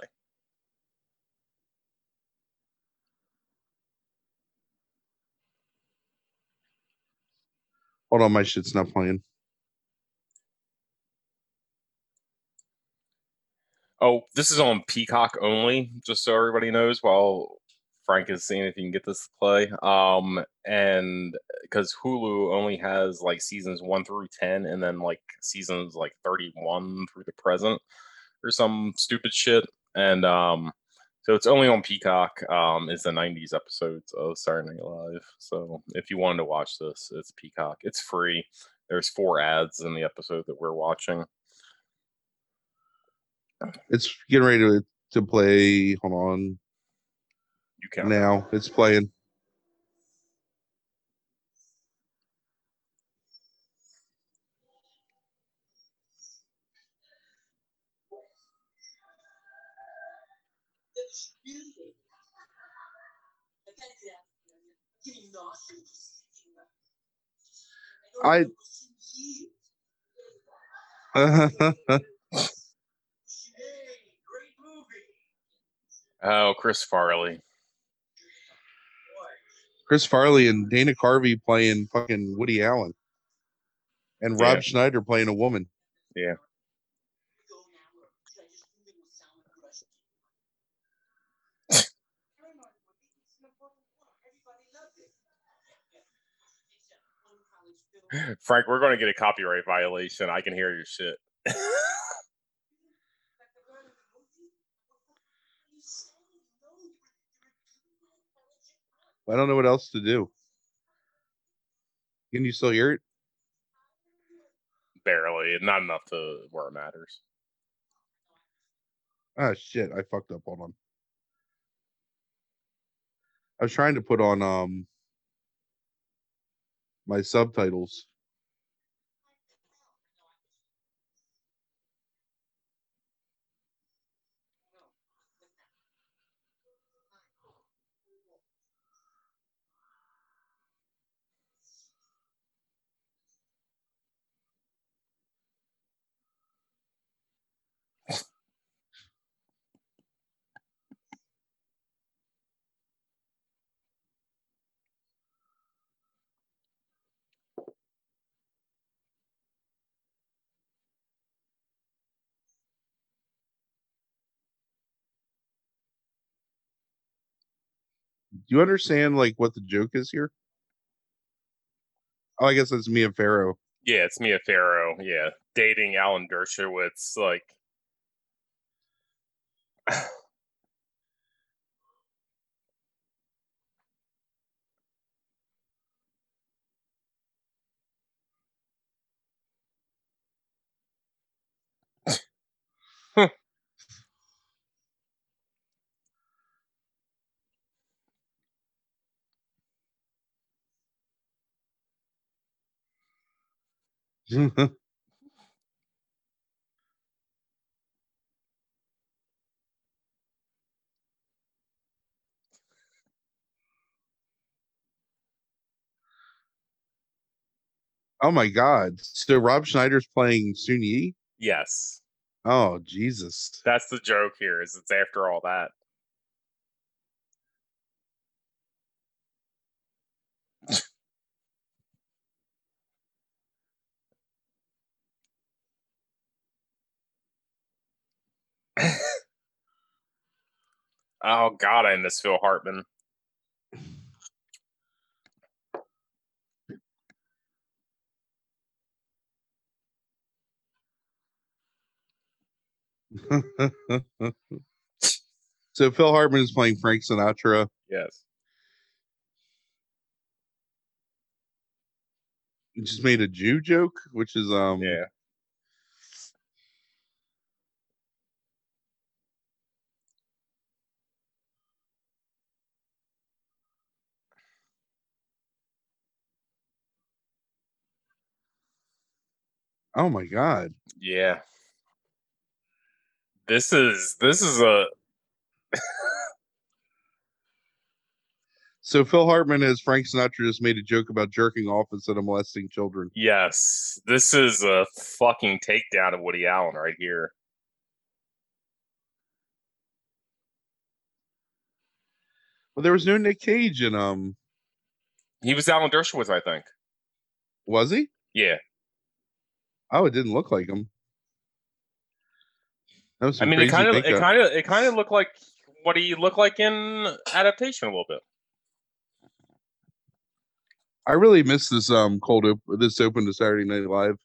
Hold on, my shit's not playing. Oh, this is on Peacock only, just so everybody knows. While Frank is seeing if he can get this to play, um, and because Hulu only has like seasons one through ten, and then like seasons like thirty-one through the present, or some stupid shit, and um, so it's only on Peacock. Um, is the '90s episodes of Saturday Night Live. So if you wanted to watch this, it's Peacock. It's free. There's four ads in the episode that we're watching. It's getting ready to to play. Hold on. You can Now it's playing. That's really. I can't do that. I'm getting nauseous. I- I don't know, it's years. Hey, great movie. Oh, Chris Farley. Chris Farley and Dana Carvey playing fucking Woody Allen, and Rob Yeah. Schneider playing a woman. we go now. Should I just move in with Salman Rushdie? Come on, Woody, it's number one. Everybody loved it. It's a one college film. Frank, we're going to get a copyright violation. I can hear your shit. I don't know what else to do. Can you still hear it? barely, not enough to where it matters. Ah, shit! I fucked up. Hold on. I was trying to put on um my subtitles. You understand like what the joke is here? Oh, I guess it's Mia Farrow. Yeah, it's Mia Farrow. Yeah, dating Alan Dershowitz. Like, oh my god! So Rob Schneider's playing Soon-Yi. yes, Oh Jesus! that's the joke here. Is it's after all that. Oh God, I miss Phil Hartman. so Phil Hartman is playing Frank Sinatra. Yes. He just made a Jew joke, which is um Yeah. Oh my god. Yeah. This is this is a So Phil Hartman as Frank Sinatra just made a joke about jerking off instead of molesting children. yes. This is a fucking takedown of Woody Allen right here. Well, there was no Nick Cage in um He was Alan Dershowitz, I think. was he? Yeah. Oh, it didn't look like him. I mean, it kind of, it kind of, it kind of looked like what he looked like in adaptation a little bit. I really miss this um cold op- this open to Saturday Night Live.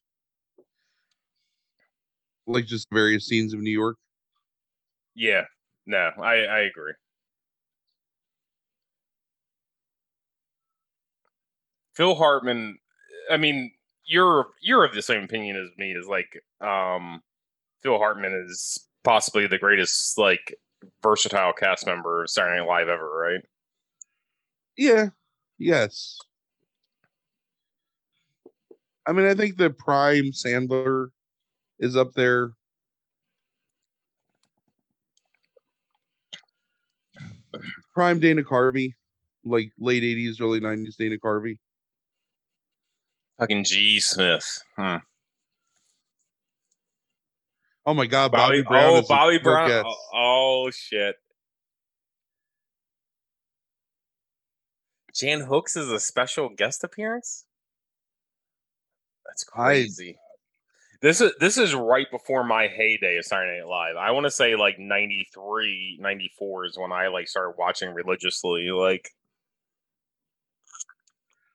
Like just various scenes of New York. Yeah. No, I, I agree. Phil Hartman. I mean, you're you're of the same opinion as me. Is like, um, Phil Hartman is possibly the greatest like versatile cast member of Saturday Night Live ever, right? Yeah. Yes. I mean, I think the prime Sandler is up there. Prime Dana Carvey, like late '80s, early '90s Dana Carvey. Fucking G. Smith. Hmm. Oh my God, Bobby, Brown. oh, Bobby Brown. Oh, shit. Jan Hooks is a special guest appearance. That's I- crazy. This is this is right before my heyday of Saturday Night Live. I want to say like 93, 94 is when I like started watching religiously. Like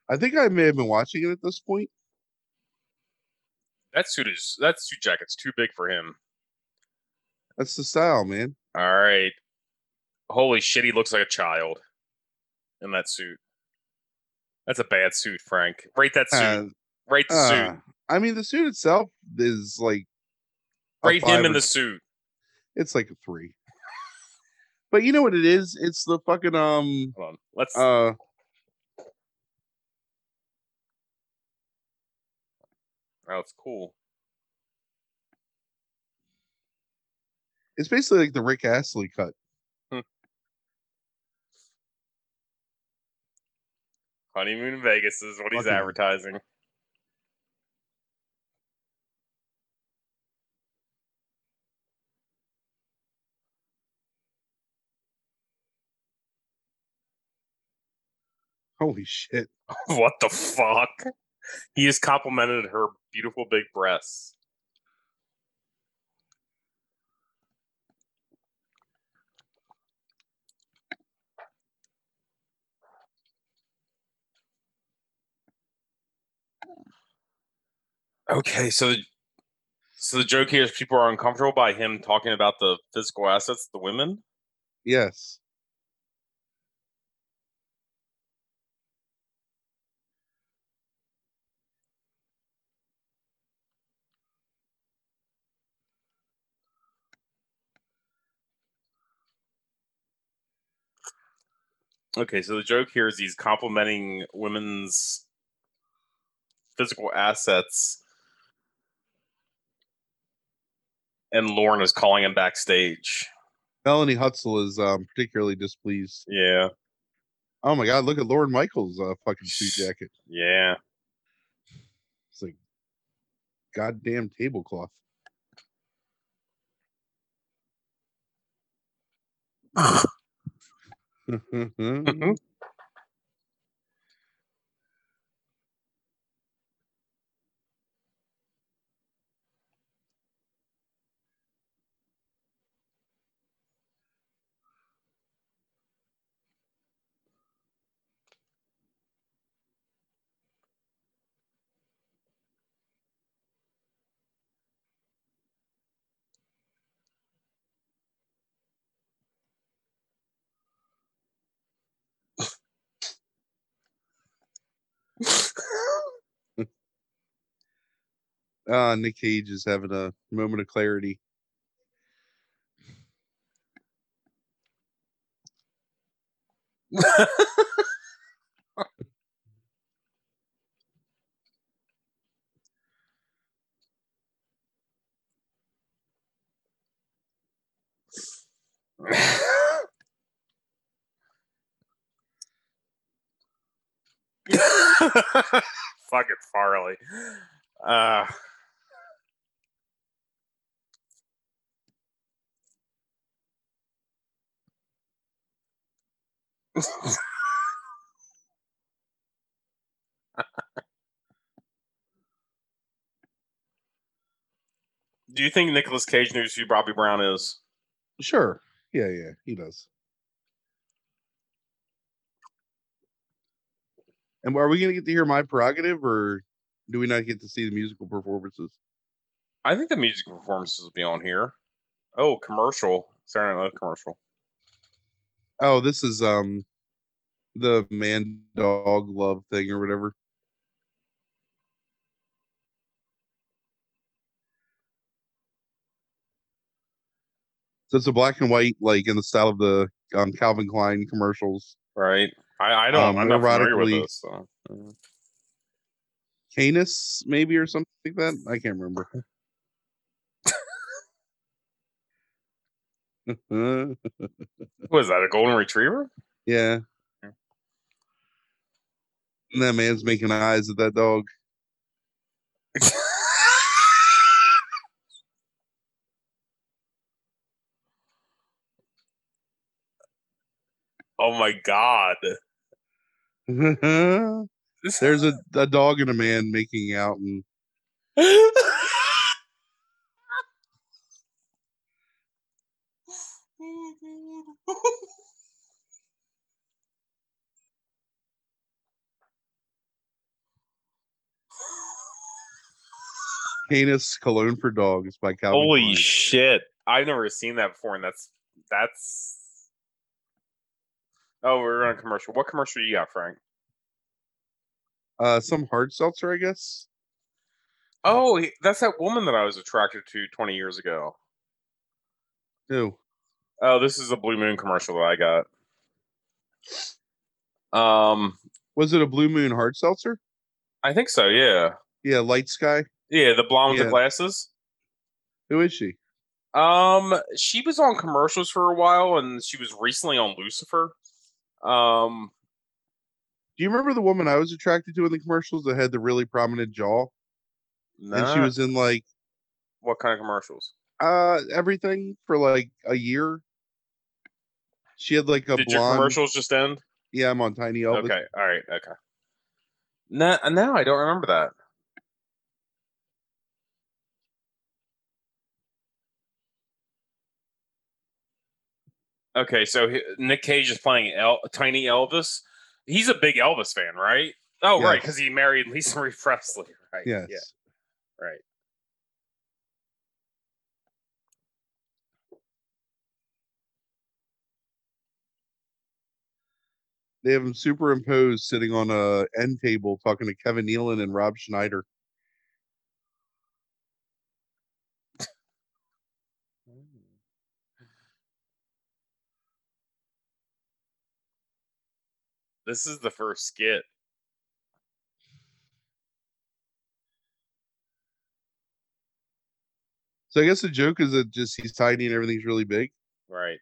I think I may have been watching it at this point. that suit is that suit jacket's too big for him. That's the style, man. All right. Holy shit, he looks like a child in that suit. That's a bad suit, Frank. Rate that suit. Uh, Rate the suit. uh, I mean, the suit itself is like Rate him in the suit. It's like a three. But you know what it is? It's the fucking um Hold on. Let's. uh oh, it's cool. it's basically like the Rick Astley cut. Honeymoon in Vegas is what he's advertising. Holy shit. what the fuck? He has complimented her beautiful big breasts. Okay, so the, so the joke here is people are uncomfortable by him talking about the physical assets of the women. Yes. Okay, so the joke here is he's complimenting women's physical assets, and Lorne is calling him backstage. Melanie Hutsell is um particularly displeased. Yeah, Oh my god, look at Lorne Michaels' uh fucking suit jacket. yeah. It's like goddamn tablecloth. Mhm. Uh Nick Cage is having a moment of clarity. Fuck it, Farley. Uh, do you think Nicolas Cage knows who Bobby Brown is? Sure. Yeah, yeah, he does. And are we gonna get to hear my prerogative or do we not get to see the musical performances? I think the musical performances will be on here. Oh, commercial. Saturday Night Live commercial. Oh, this is um the man dog love thing or whatever. So it's a black and white, like in the style of the um, Calvin Klein commercials. Right. I, I don't. Um, I'm not familiar with erotically- this. So. uh, Canis, maybe, or something like that. I can't remember. was that? A golden retriever? yeah. That man's making eyes at that dog. oh my god. There's a, a dog and a man making out, and Canis Cologne for Dogs by Calvin Holy Klein. shit! I've never seen that before, and that's that's. Oh, we're on a commercial. What commercial you got, Frank? uh, some hard seltzer, I guess. Oh, that's that woman that I was attracted to 20 years ago. Who? Oh, this is a Blue Moon commercial that I got. Um, Was it a Blue Moon hard seltzer? I think so. Yeah, Yeah, Light Sky. Yeah. The blonde with Yeah. the glasses. Who is she? Um, she was on commercials for a while, and she was recently on Lucifer. Um, Do you remember the woman I was attracted to in the commercials that had the really prominent jaw? And she was in like what kind of commercials? uh everything for like a year. She had like a Did your commercials just end? Yeah, I'm on Tiny Elvis. Okay, all right, okay. No, no, I don't remember that. Okay, so Nick Cage is playing El- Tiny Elvis. He's a big Elvis fan, right? Oh, right, because he married Lisa Marie Presley, right? Yes. Yeah, right. They have him superimposed sitting on a end table talking to Kevin Nealon and Rob Schneider. This is the first skit. So I guess the joke is that just he's tiny and everything's really big. Right.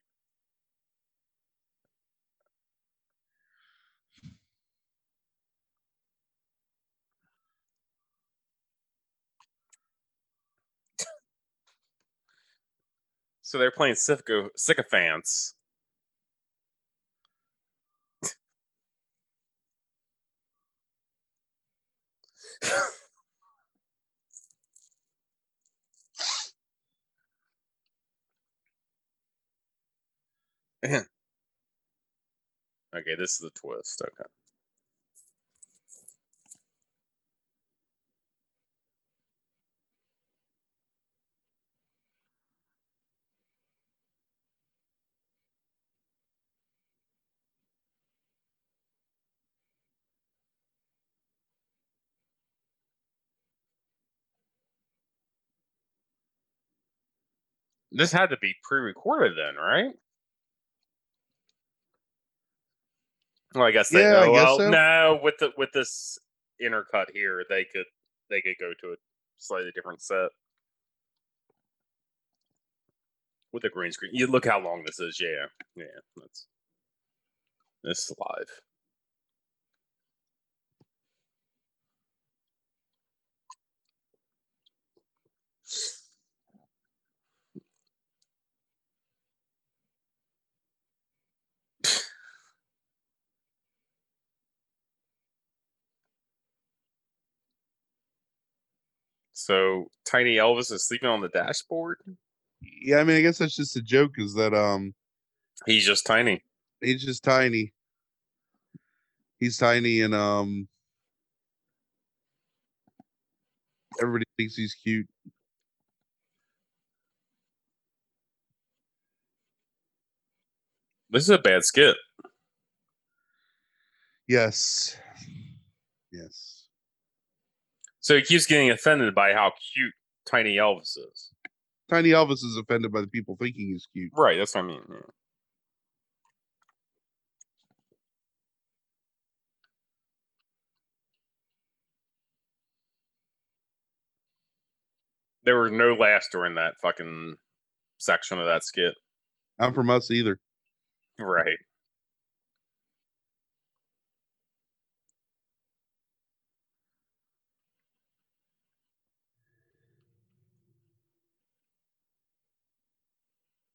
So they're playing syco- sycophants. okay, this is the twist. Okay. This had to be pre-recorded then, right? Well, I guess they Yeah, guess well, so. no, with the with this intercut here, they could they could go to a slightly different set. With the green screen. You look how long this is, yeah. Yeah, that's this is live. So Tiny Elvis is sleeping on the dashboard. Yeah, I mean, I guess that's just a joke. Is that um, He's just tiny. he's just tiny. He's tiny and um, everybody thinks he's cute. This is a bad skit. Yes, yes. So he keeps getting offended by how cute Tiny Elvis is. Tiny Elvis is offended by the people thinking he's cute. Right, that's what I mean. yeah. There were no laughs during that fucking section of that skit. Not from us either. Right.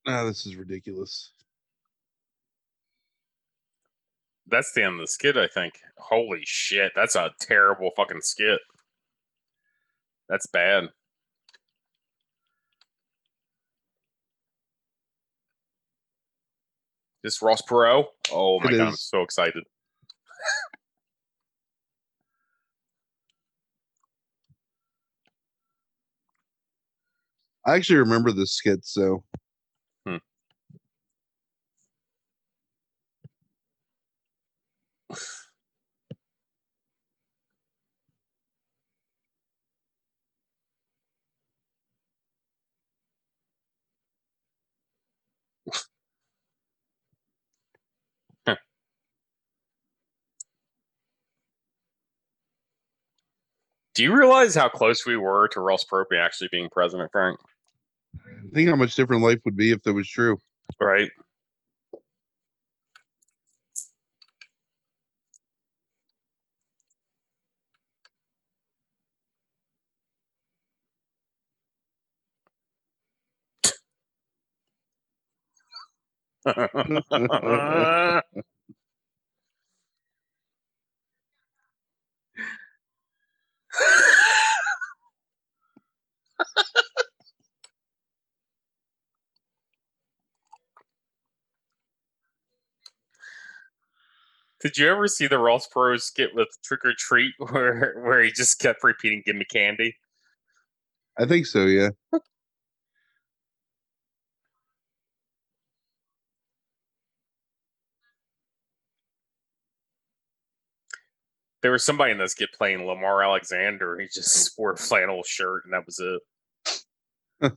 Ah, this is ridiculous. That's the end of the skit, I think. Holy shit, that's a terrible fucking skit. That's bad. This Ross Perot? Oh my It god, I'm so excited. I actually remember this skit, so Do you realize how close we were to Ross Perot actually being president, Frank? Think how much different life would be if that was true. Right. Did you ever see the Ross Perot skit with Trick or Treat where where he just kept repeating "Give me candy"? I think so. Yeah. There was somebody in this skit playing Lamar Alexander. He just wore a flannel shirt, and that was it.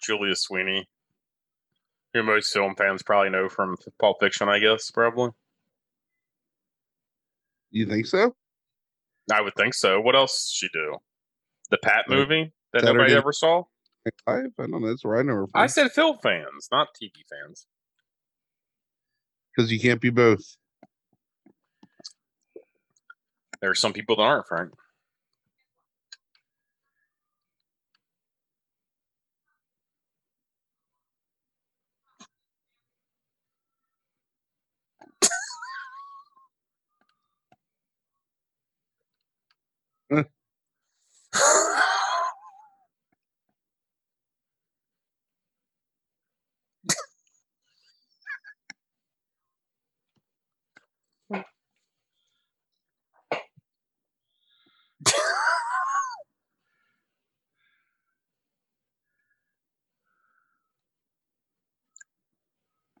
Julia Sweeney, who most film fans probably know from Pulp Fiction, I guess, probably. You think so? I would think so. What else did she do? The Pat Like movie that nobody ever saw? I don't know. That's where I her I said film fans, not TV fans. Because you can't be both. There are some people that aren't, Frank.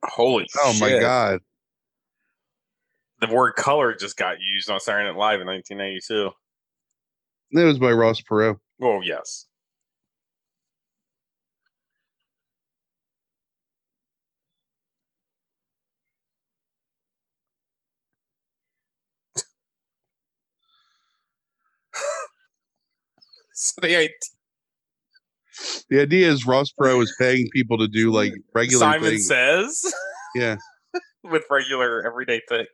Holy Oh my god. The word color just got used on Saturday Night Live in 1982. That was by Ross Perot. Oh, yes. so the idea, The idea is Ross Perot is paying people to do like regular Simon things. says Yeah. with regular everyday thing.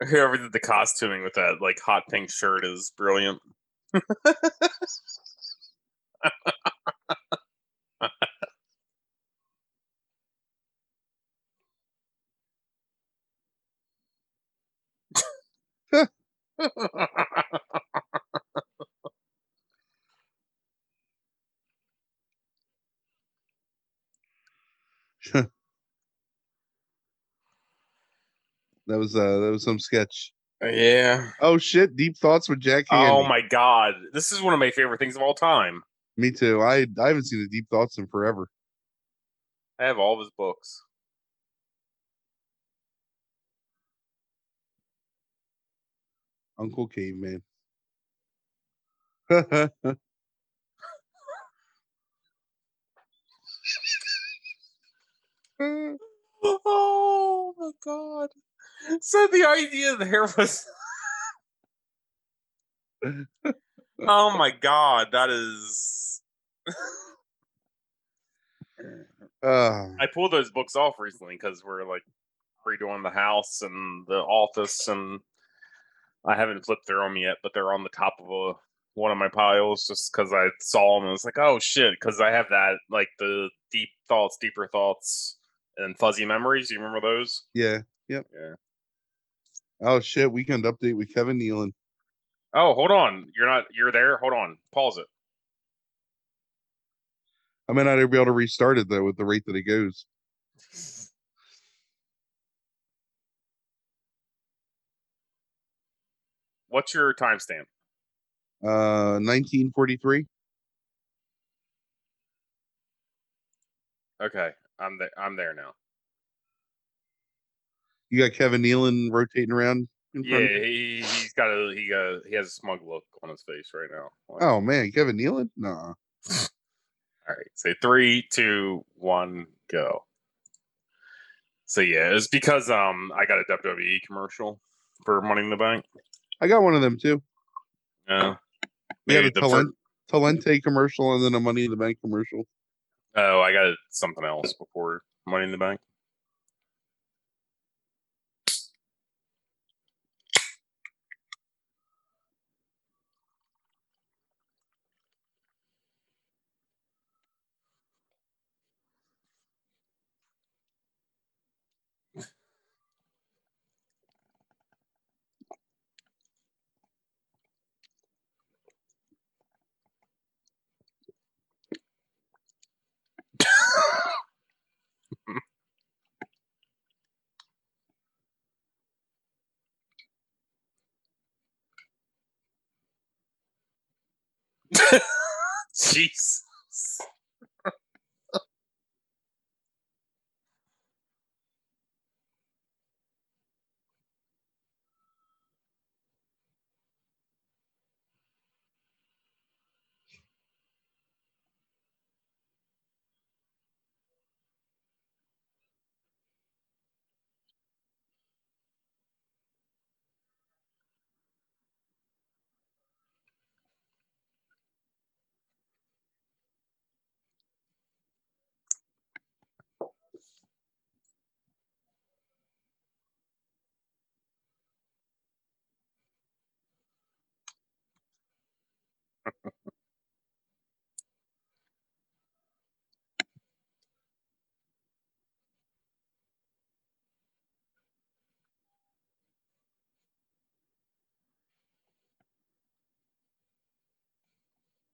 Whoever did the costuming with that like hot pink shirt is brilliant. That was uh that was some sketch. yeah. Oh shit, deep thoughts with Jack Handey. Oh my god. This is one of my favorite things of all time. Me too. I I haven't seen the deep thoughts in forever. I have all of his books. Uncle Caveman. Oh my god. So the idea there was Oh my god, that is uh, I pulled those books off recently because we're like redoing the house and the office and I haven't flipped through them yet, but they're on the top of a one of my piles just because I saw them and it's like, oh shit, because I have that like the deep thoughts, deeper thoughts, and fuzzy memories. You remember those? yeah. Yep. Yeah. Oh shit, weekend update with Kevin Nealon. Oh, hold on. You're not. You're there. Hold on. Pause it. I may not be able to restart it though with the rate that it goes. What's your timestamp? Uh, 1943. Okay, I'm there. I'm there now. You got Kevin Nealon rotating around. Yeah, front of you? he, he's got a he got he has a smug look on his face right now. Like, Oh man, Kevin Nealon? Nah. All right, say three, two, one, go. So yeah, it's because um I got a WWE commercial for Money in the Bank. I got one of them too. Yeah, We had a the fir- talent, Talente commercial and then a Money in the Bank commercial. oh, I got something else before Money in the Bank.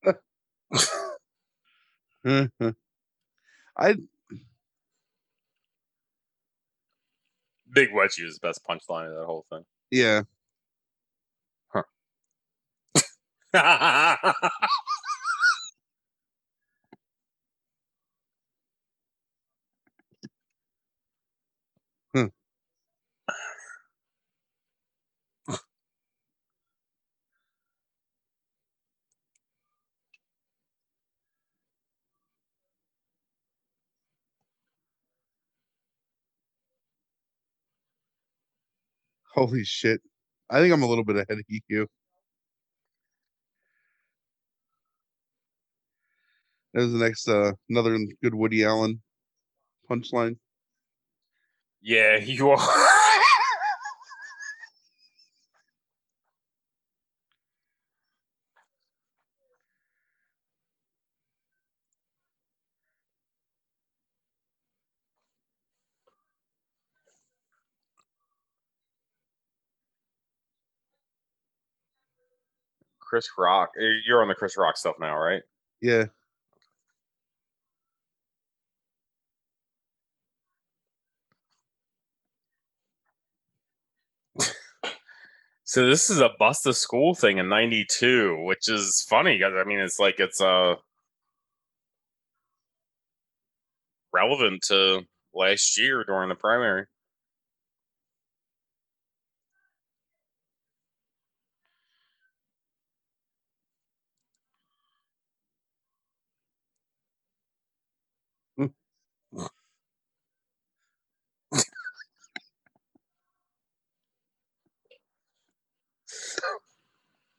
I Big Wedgie is the best punchline of that whole thing. yeah. Hmm. Holy shit. I think I'm a little bit ahead of you. There's the next uh another good Woody Allen punchline. yeah, you are. Chris Rock. eh, You're on the Chris Rock stuff now, right? Yeah. So this is a bust of school thing in '92, which is funny because I mean it's like it's uh relevant to last year during the primary.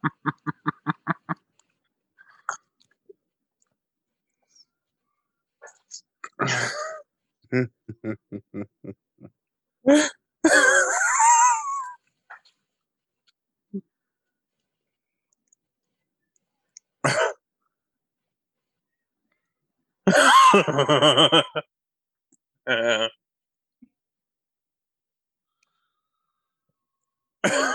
Uh.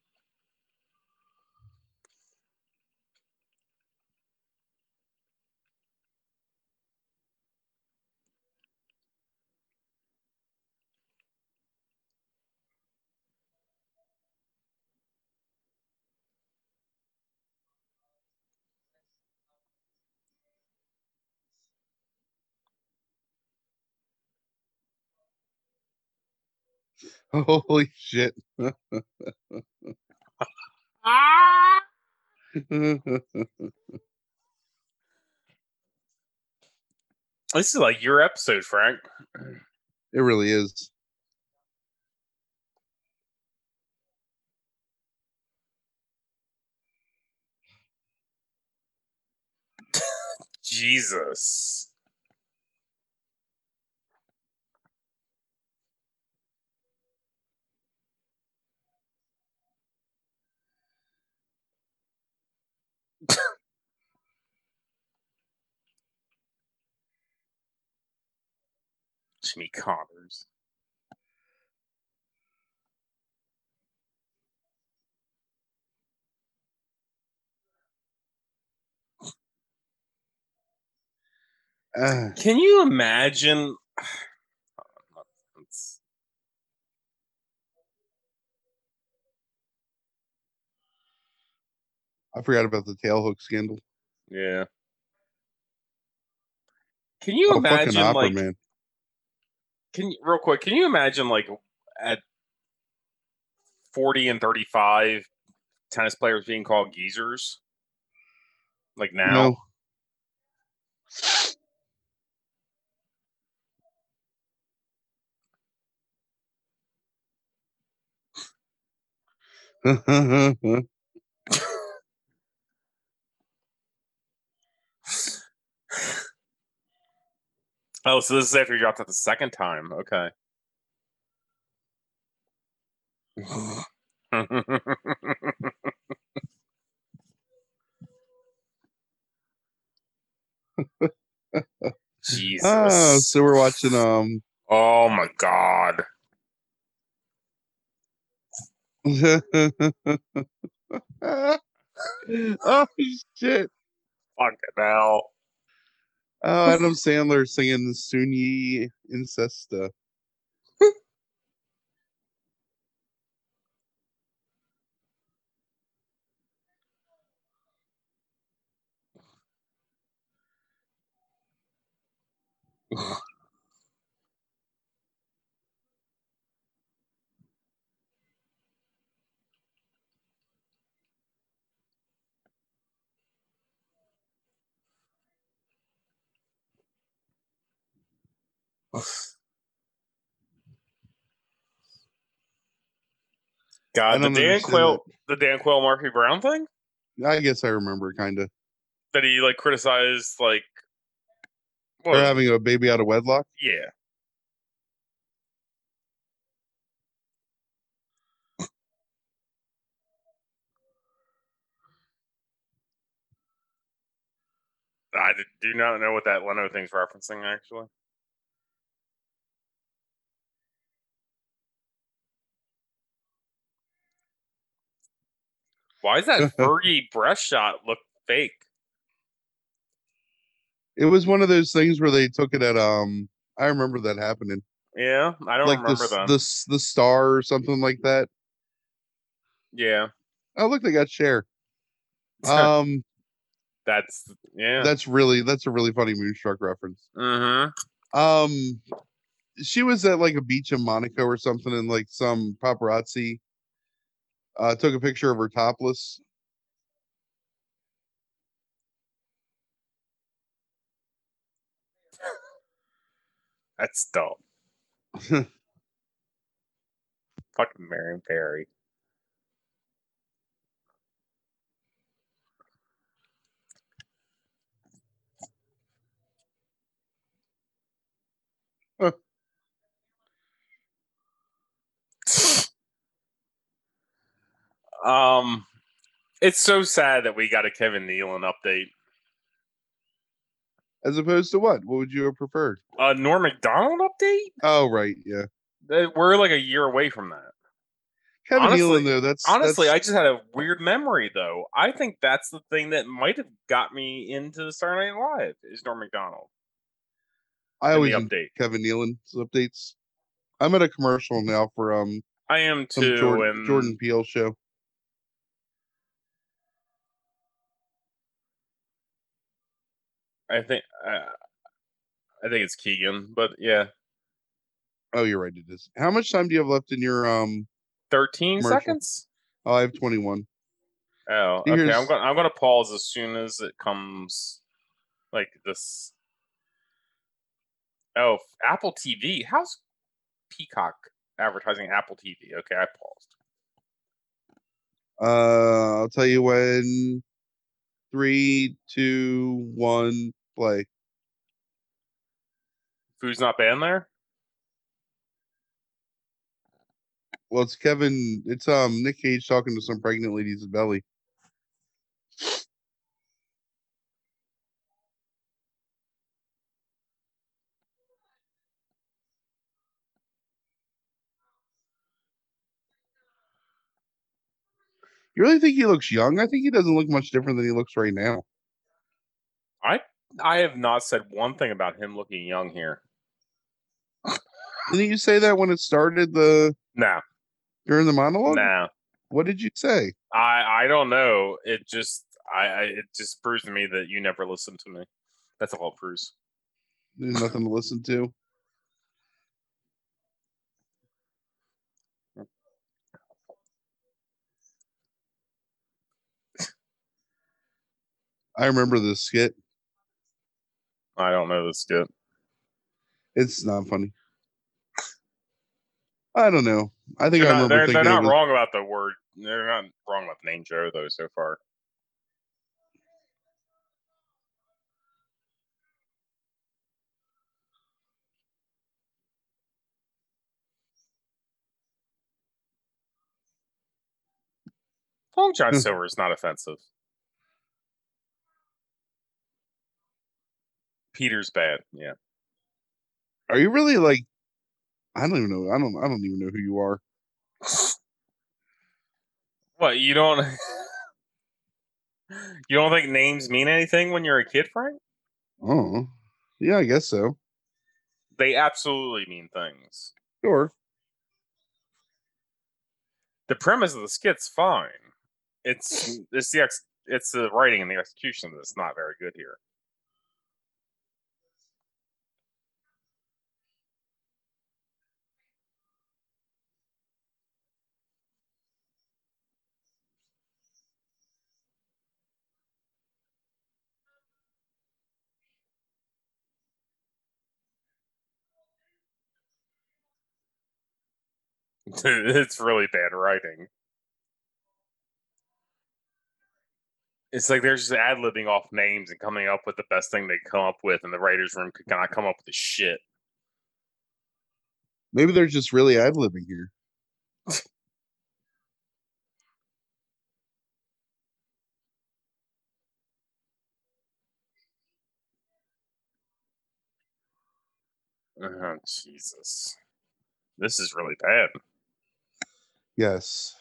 Holy shit. Ah! This is like your episode, Frank. It really is. Jesus. Jimmy Connors. Ah, Can you imagine? I forgot about the tailhook scandal. Yeah. Can you Oh, imagine, opera like, man. Can you, real quick? Can you imagine, like, at forty and thirty-five, tennis players being called geezers? Like now, No. Oh, so this is after you dropped it the second time. Okay. Jesus. Ah, so we're watching um oh my god. oh shit. Fucking hell. Oh, Adam Sandler singing Soon-Yi Incesta. God, the Dan Quayle, the Dan Quayle Murphy Brown thing I guess I remember kind of. that he like criticized, like, Or well, having a baby out of wedlock. yeah. I do not know what that Leno thing's referencing, actually. Why does that Fergie breast shot look fake? It was one of those things where they took it at um. I remember that happening. Yeah, I don't like the remember s- that. the the star or something like that. yeah, Oh look, they got Cher. Um, that's yeah. that's really that's a really funny Moonstruck reference. mm-hmm. Um, she was at like a beach in Monaco or something, and like some paparazzi uh took a picture of her topless. That's dumb. Fucking Marion Barry. Um, it's so sad that we got a Kevin Nealon update. As opposed to what? What would you have preferred? A Norm Macdonald update? Oh right, yeah. Uh, We're like a year away from that. Kevin Honestly- Nealon though. That's Honestly, I just had a weird memory though. I think that's the thing that might have got me into Saturday Night Live is Norm Macdonald. I always the update. Kevin Nealon's updates. I'm at a commercial now for um I am too, Jordan, and Jordan Peele show. I think uh, I think it's Keegan, but yeah, Oh, you're right. It is. How much time do you have left in your um? 13 Commercial. seconds? Oh, I have 21. Oh, okay. I'm going to I'm going to pause as soon as it comes like this. Oh, Apple TV. How's Peacock advertising Apple TV? Okay, I paused. Uh, I'll tell you when. Three, two, one, play. Food's not banned there? Well, it's Kevin. It's um Nick Cage talking to some pregnant lady's belly. You really think he looks young? I think he doesn't look much different than he looks right now. I have not said one thing about him looking young here. Didn't you say that when it started the No, during the monologue? no. What did you say? I I don't know. It just I, I it just proves to me that you never listened to me. That's all it proves. There's nothing to listen to. I remember this skit. I don't know this skit. It's not funny. I don't know. I think They're I not, remember they're, they're not wrong about the word. They're not wrong about the name Joe though so far. Long John Hmm. Silver is not offensive. Peter's bad. Yeah. Are you really like? I don't even know. I don't. I don't even know who you are. What you don't? you don't think names mean anything when you're a kid, Frank? Oh, yeah, I guess so. They absolutely mean things. Sure. The premise of the skit's fine. It's it's the ex, it's the writing and the execution that's not very good here. it's really bad writing. It's like they're just ad libbing off names and coming up with the best thing they come up with, and the writers' room could not come up with the shit. Maybe they're just really ad libbing here. Oh, Jesus, this is really bad. Yes.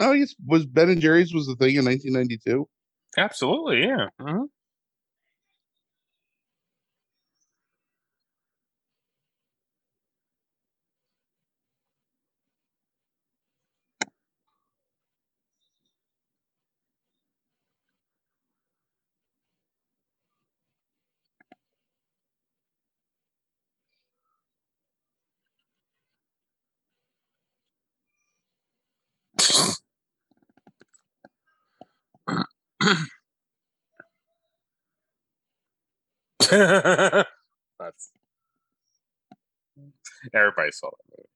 Oh, guess was Ben and Jerry's was the thing in 1992. Absolutely, yeah. Mhm. That's everybody saw that movie.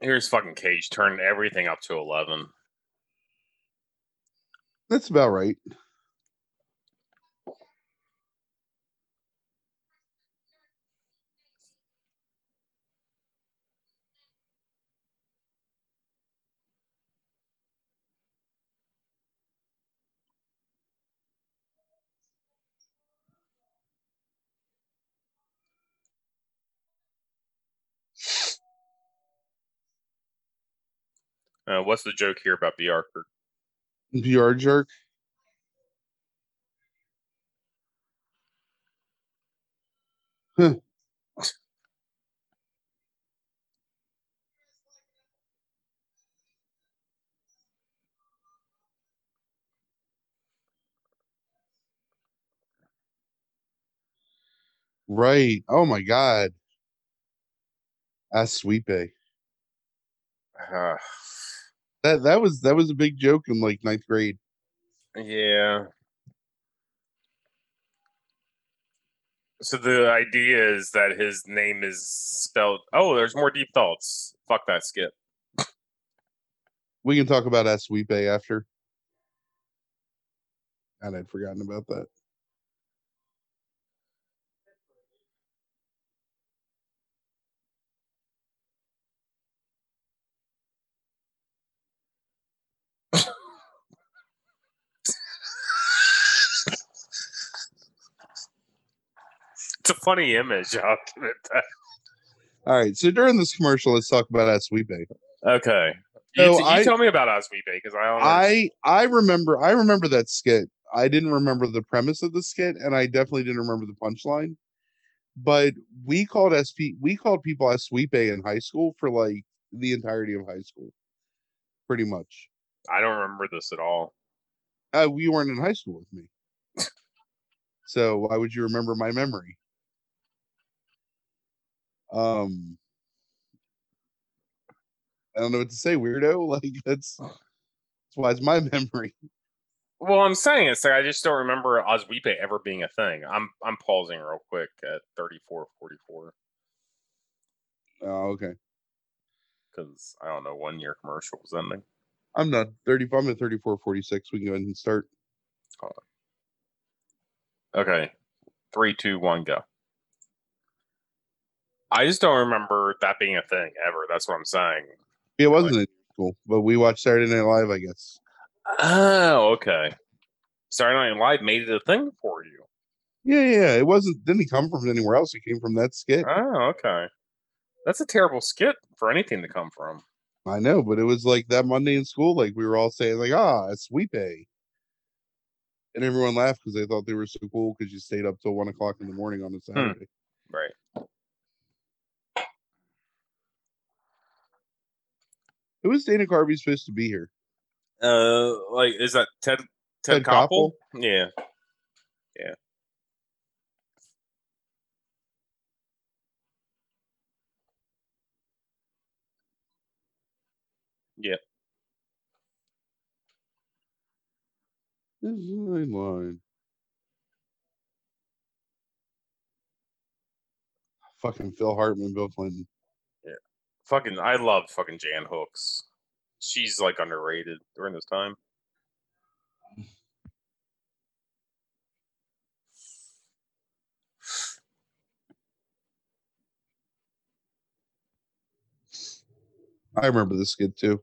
Here's fucking Cage turning everything up to eleven. That's about right. Uh, what's the joke here about BR? Kurt? PR jerk. Right. Oh my god. That's Sweet Bay. Uh, That that was that was a big joke in like ninth grade. Yeah. So the idea is that his name is spelled. Oh, there's more deep thoughts. Fuck that skip. We can talk about Sweet after. And I'd forgotten about that. A funny image. I'll give it that. All right. So during this commercial, let's talk about Bay. Okay. You, So t- you I- tell me about Osweep because I don't. I I remember I remember that skit. I didn't remember the premise of the skit, and I definitely didn't remember the punchline. But we called SP we called people as Sweet Bay in high school for like the entirety of high school, pretty much. I don't remember this at all. Uh, you weren't in high school with me, so why would you remember my memory? Um, I don't know what to say, weirdo. Like that's that's why it's my memory. Well, I'm saying it's like I just don't remember Osweep ever being a thing. I'm I'm pausing real quick at 34:44 Oh, okay. because I don't know one year commercial was ending. I'm not 30. I'm at 34, 46. We can go ahead and start. Okay, three, two, one, go. I just don't remember that being a thing ever. That's what I'm saying. It wasn't in school, but we watched Saturday Night Live, I guess. Oh, okay. Saturday Night Live made it a thing for you. Yeah, yeah. It wasn't. Didn't come from anywhere else. It came from that skit. Oh, okay. That's a terrible skit for anything to come from. I know, but it was like that Monday in school. Like we were all saying, like, ah, it's Sweet Bay. And everyone laughed because they thought they were so cool because you stayed up till one o'clock in the morning on a Saturday. Right. Who is Dana Carvey supposed to be here? Uh, like, is that Ted Ted, Ted Koppel? Yeah. Yeah. Yeah. This is my line. Fucking Phil Hartman, Bill Clinton. Fucking, I love fucking Jan Hooks. She's like underrated during this time. I remember this kid too.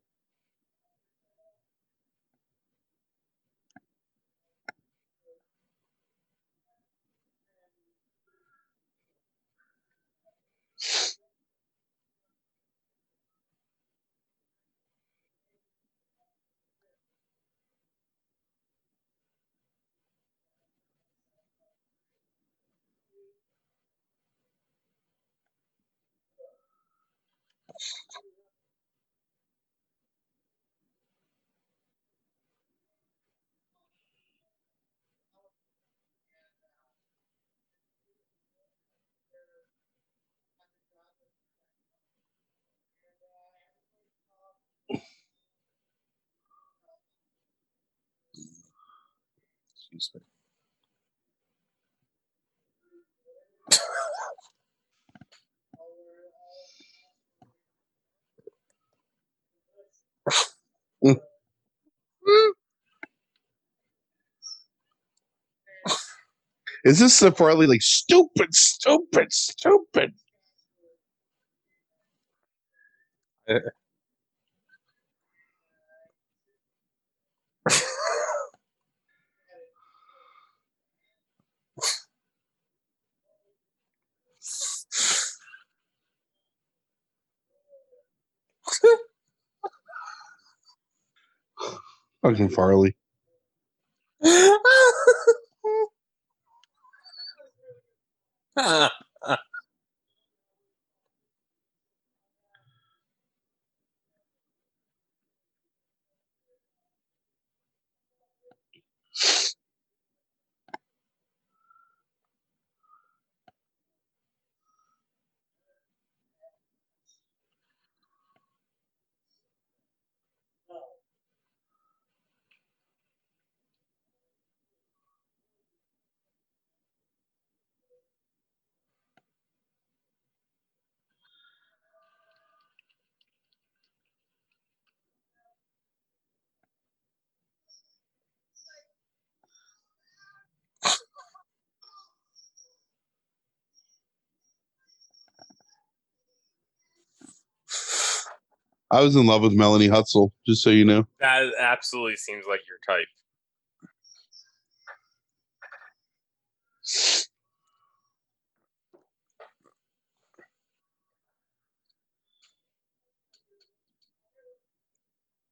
Excuse me. Is this Farley like stupid, stupid, stupid? Uh, Fucking Farley. I was in love with Melanie Hutsell, just so you know. That absolutely seems like your type.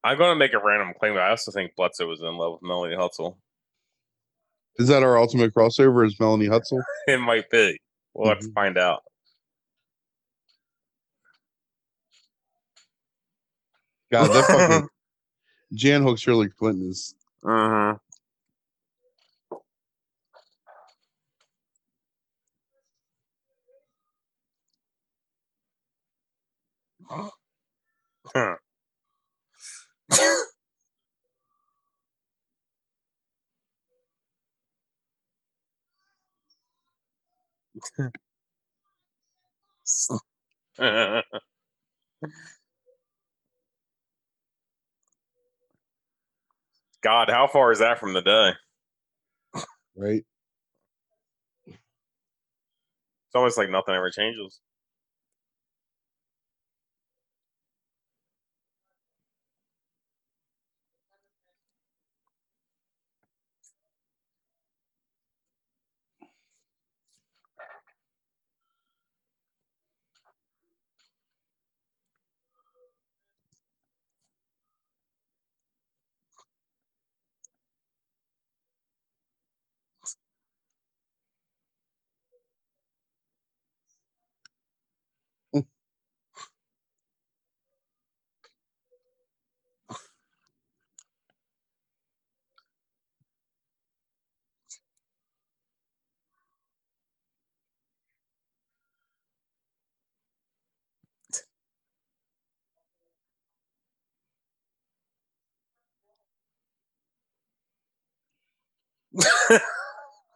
I'm going to make a random claim, but I also think Bledsoe was in love with Melanie Hutsell. Is that our ultimate crossover? Is Melanie Hutsell? It might be. We'll have to Mhm. find out. God, that fucking Jan Hooks Hillary Clinton is Uh-huh. Huh. God, how far is that from the day? right. It's almost like nothing ever changes.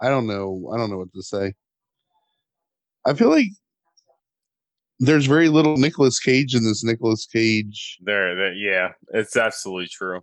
I don't know. I don't know what to say. I feel like there's very little Nicolas Cage in this Nicolas Cage. there, there, yeah, it's absolutely true.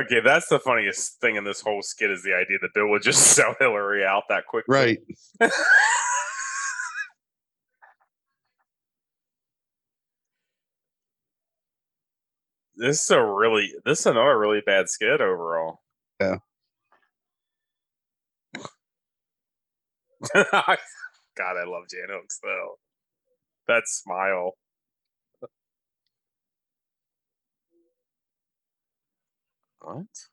Okay, that's the funniest thing in this whole skit is the idea that Bill would just sell Hillary out that quickly. Right. this is a really this is another really bad skit overall. Yeah. God, I love Jan Hooks though. That smile. What?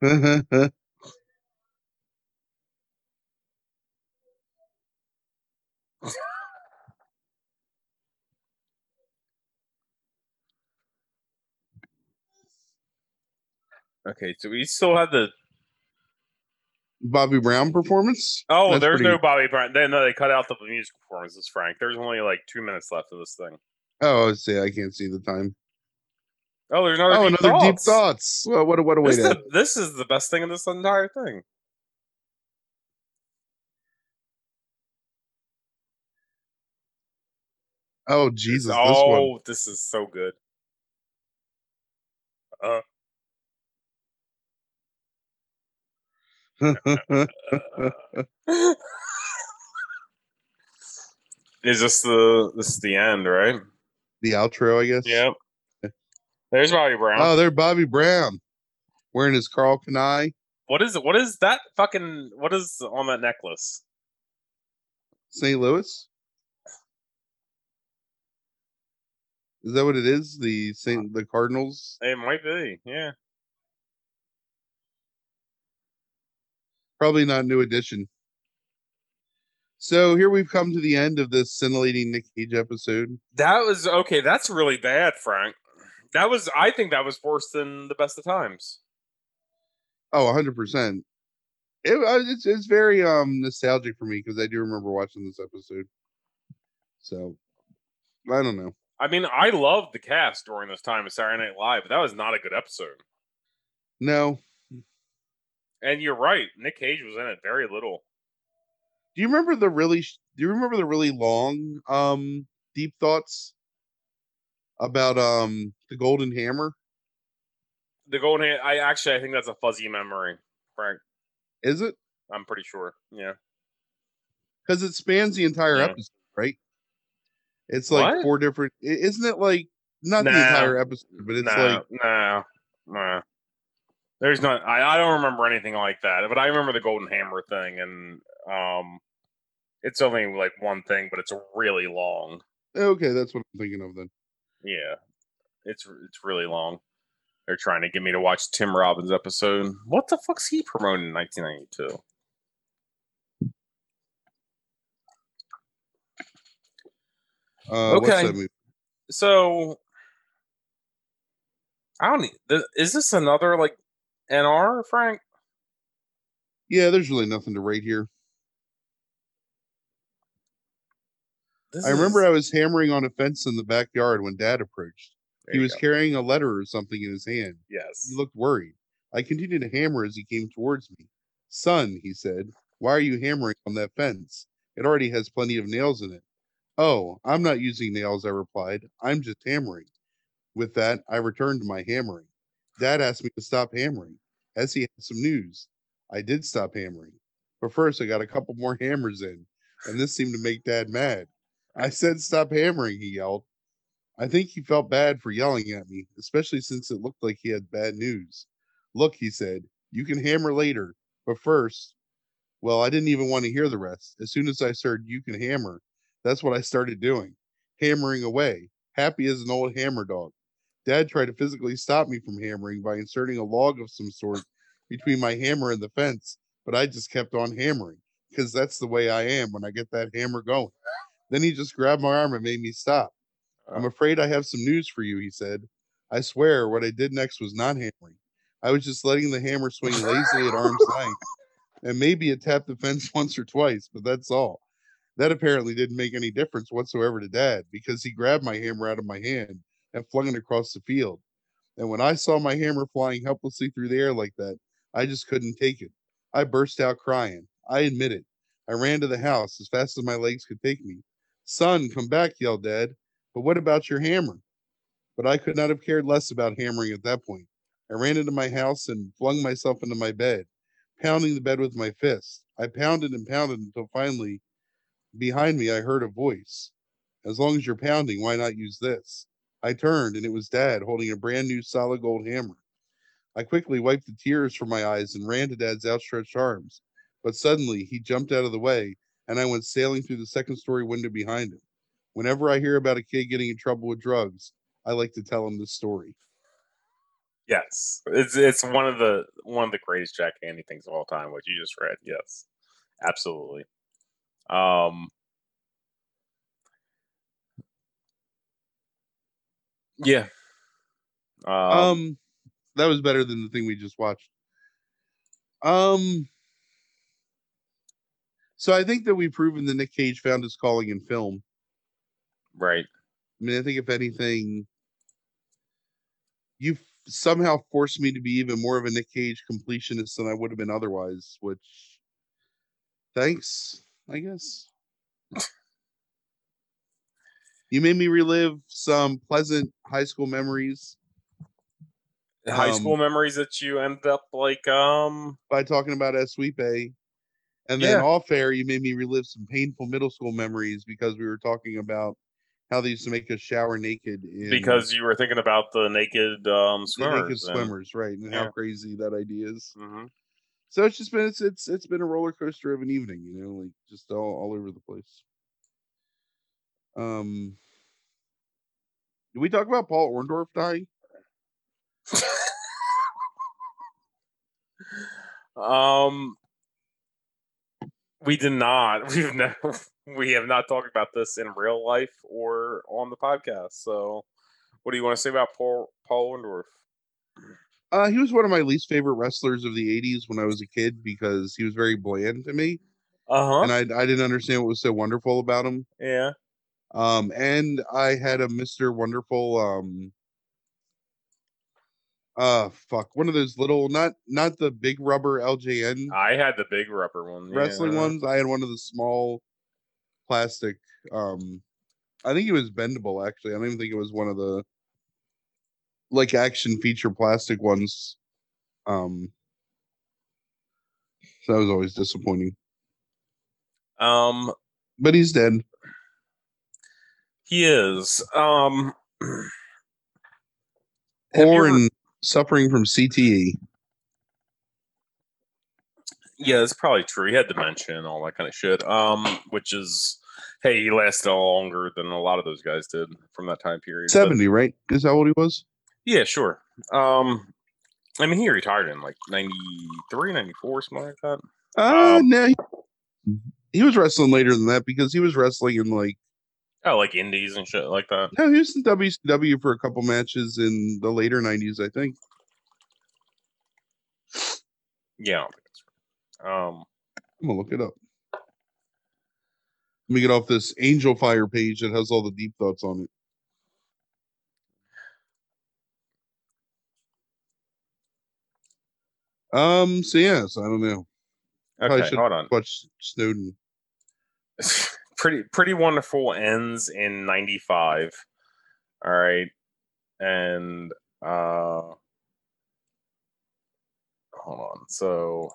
Okay, so we still have the Bobby Brown performance. Oh, That's there's pretty- no Bobby Brown. Then no, they cut out the music performances, Frank. There's only like two minutes left of this thing. Oh, I see. I can't see the time. Oh, there's another. oh, deep another deep thoughts. thoughts. Well, what a what a way This, is to. the, this is the best thing in this entire thing. Oh Jesus, this oh, one. this is so good. Uh, is this the this is the end, right? the outro, I guess. Yep. There's Bobby Brown. Oh, there, Bobby Brown, wearing his Karl Kani what is it? What is that fucking? What is on that necklace? St. Louis. Is that what it is? The Saint the Cardinals. It might be. Yeah. Probably not new edition. So here we've come to the end of this scintillating Nick Cage episode. That was okay. That's really bad, Frank. That was. I think that was worse than the best of times. Oh, 100%. It, uh, it's it's very um nostalgic for me because I do remember watching this episode. So I don't know. I mean, I loved the cast during this time of Saturday Night Live, but that was not a good episode. No. And you're right. Nick Cage was in it very little. Do you remember the really do you remember the really long um deep thoughts about um the golden hammer? The Golden Hand. I actually, I think that's a fuzzy memory, Frank. Is it? I'm pretty sure. Yeah. Because it spans the entire Yeah. episode, right? It's like What? four different isn't it like not the entire episode, but it's no, like no, no. There's not. I, I don't remember anything like that, but I remember the Golden Hammer thing, and um, it's only like one thing, but it's really long. okay, that's what I'm thinking of then. Yeah, it's it's really long. They're trying to get me to watch Tim Robbins episode. What the fuck's he promoting in 1992? Uh Okay. So I don't. th- Is this another like NR, Frank? Yeah, there's really nothing to rate here. This I remember I was hammering on a fence in the backyard when dad approached. There He was go. carrying a letter or something in his hand. yes. He looked worried. I continued to hammer as he came towards me. Son, he said, why are you hammering on that fence? It already has plenty of nails in it. Oh, I'm not using nails, I replied. I'm just hammering. With that, I returned to my hammering. Dad asked me to stop hammering, as he had some news. I did stop hammering. But first, I got a couple more hammers in, and this seemed to make Dad mad. I said, Stop hammering, he yelled. I think he felt bad for yelling at me, especially since it looked like he had bad news. Look, he said, you can hammer later, but first, well, I didn't even want to hear the rest. As soon as I heard you can hammer, that's what I started doing, hammering away, happy as an old hammer dog. Dad tried to physically stop me from hammering by inserting a log of some sort between my hammer and the fence, but I just kept on hammering because that's the way I am when I get that hammer going. Then he just grabbed my arm and made me stop. I'm uh. afraid I have some news for you, he said. I swear what I did next was not hammering. I was just letting the hammer swing lazily at arm's length. And maybe it tapped the fence once or twice, but that's all. That apparently didn't make any difference whatsoever to Dad because he grabbed my hammer out of my hand and flung it across the field. And when I saw my hammer flying helplessly through the air like that, I just couldn't take it. I burst out crying. I admit it. I ran to the house as fast as my legs could take me. Son, come back, yelled Dad. But what about your hammer? But I could not have cared less about hammering at that point. I ran into my house and flung myself into my bed, pounding the bed with my fist. I pounded and pounded until finally, behind me, I heard a voice. As long as you're pounding, why not use this? I turned, and it was Dad holding a brand new solid gold hammer. I quickly wiped the tears from my eyes and ran to Dad's outstretched arms. But suddenly, he jumped out of the way, and I went sailing through the second story window behind him. Whenever I hear about a kid getting in trouble with drugs, I like to tell him this story. Yes, it's it's one of the one of the greatest Jack Handey things of all time. What you just read, yes, absolutely. Um, yeah. Um, Um, that was better than the thing we just watched. Um, so I think that we've proven that Nick Cage found his calling in film. right. I mean, I think if anything, you've somehow forced me to be even more of a Nick Cage completionist than I would have been otherwise, which thanks, I guess. you made me relive some pleasant high school memories High Um, school memories that you end up like um by talking about Sweep A. And then Yeah. off air, you made me relive some painful middle school memories because we were talking about how they used to make us shower naked in because you were thinking about the naked um the swimmers. naked swimmers, right? And Yeah. how crazy that idea is. hmm So it's just been it's it's it's been a roller coaster of an evening, you know, like just all, all over the place. Um did we talk about Paul Orndorff dying? Um, we did not. We've never. We have not talked about this in real life or on the podcast. So, what do you want to say about Paul Paul Orndorff? Uh he was one of my least favorite wrestlers of the 80s when I was a kid because he was very bland to me Uh huh. and I I didn't understand what was so wonderful about him. Yeah. Um, and I had a Mr. Wonderful um uh fuck, one of those little not not the big rubber LJN I had the big rubber one. wrestling yeah. ones. I had one of the small plastic um I think it was bendable actually. I don't even think it was one of the like action feature plastic ones. Um so that was always disappointing. Um, But he's dead. He is. Um, have ever- suffering from. CTE. Yeah, it's probably true. He had dementia and all that kind of shit. Um, which is, hey, he lasted longer than a lot of those guys did from that time period. but- 70, right? Is that what he was? yeah, sure. Um, I mean, he retired in like 93, 94, something like that. Uh, Um, no, he, he was wrestling later than that because he was wrestling in like Oh, like indies and shit like that. no, he was in WCW for a couple matches in the later '90s, I think. Yeah. I don't think that's right. Um, I'm gonna look it up. Let me get off this Angel Fire page that has all the deep thoughts on it. Um. So yes, I don't know. Okay, should hold on. watch Snowden. pretty pretty wonderful ends in 95 all right. And uh hold on. So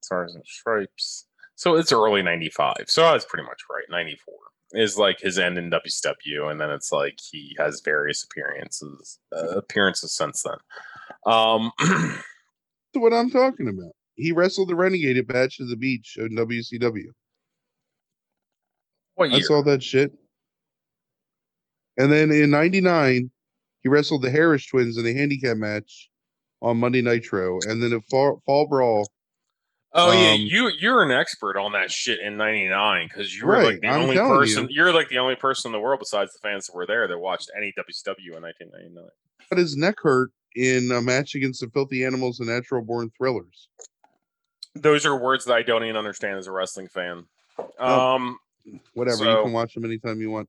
stars and stripes so it's early 95 so i was pretty much right. 94 is like his end in wcw and then it's like he has various appearances uh, appearances since then. Um That's what I'm talking about. He wrestled the Renegade at Bash at the Beach in WCW. what I saw that shit. And then in '99, he wrestled the Harris twins in a handicap match on Monday Nitro, and then a Fall, Fall Brawl. Oh yeah, Um, you you're an expert on that shit in '99 because you were like the I'm only person. You. are like the only person in the world besides the fans that were there that watched any WCW in 1999. But his neck hurt in a match against the Filthy Animals and Natural Born Thrillers. Those are words that I don't even understand as a wrestling fan. Oh. Um, Whatever. So- you can watch them anytime you want.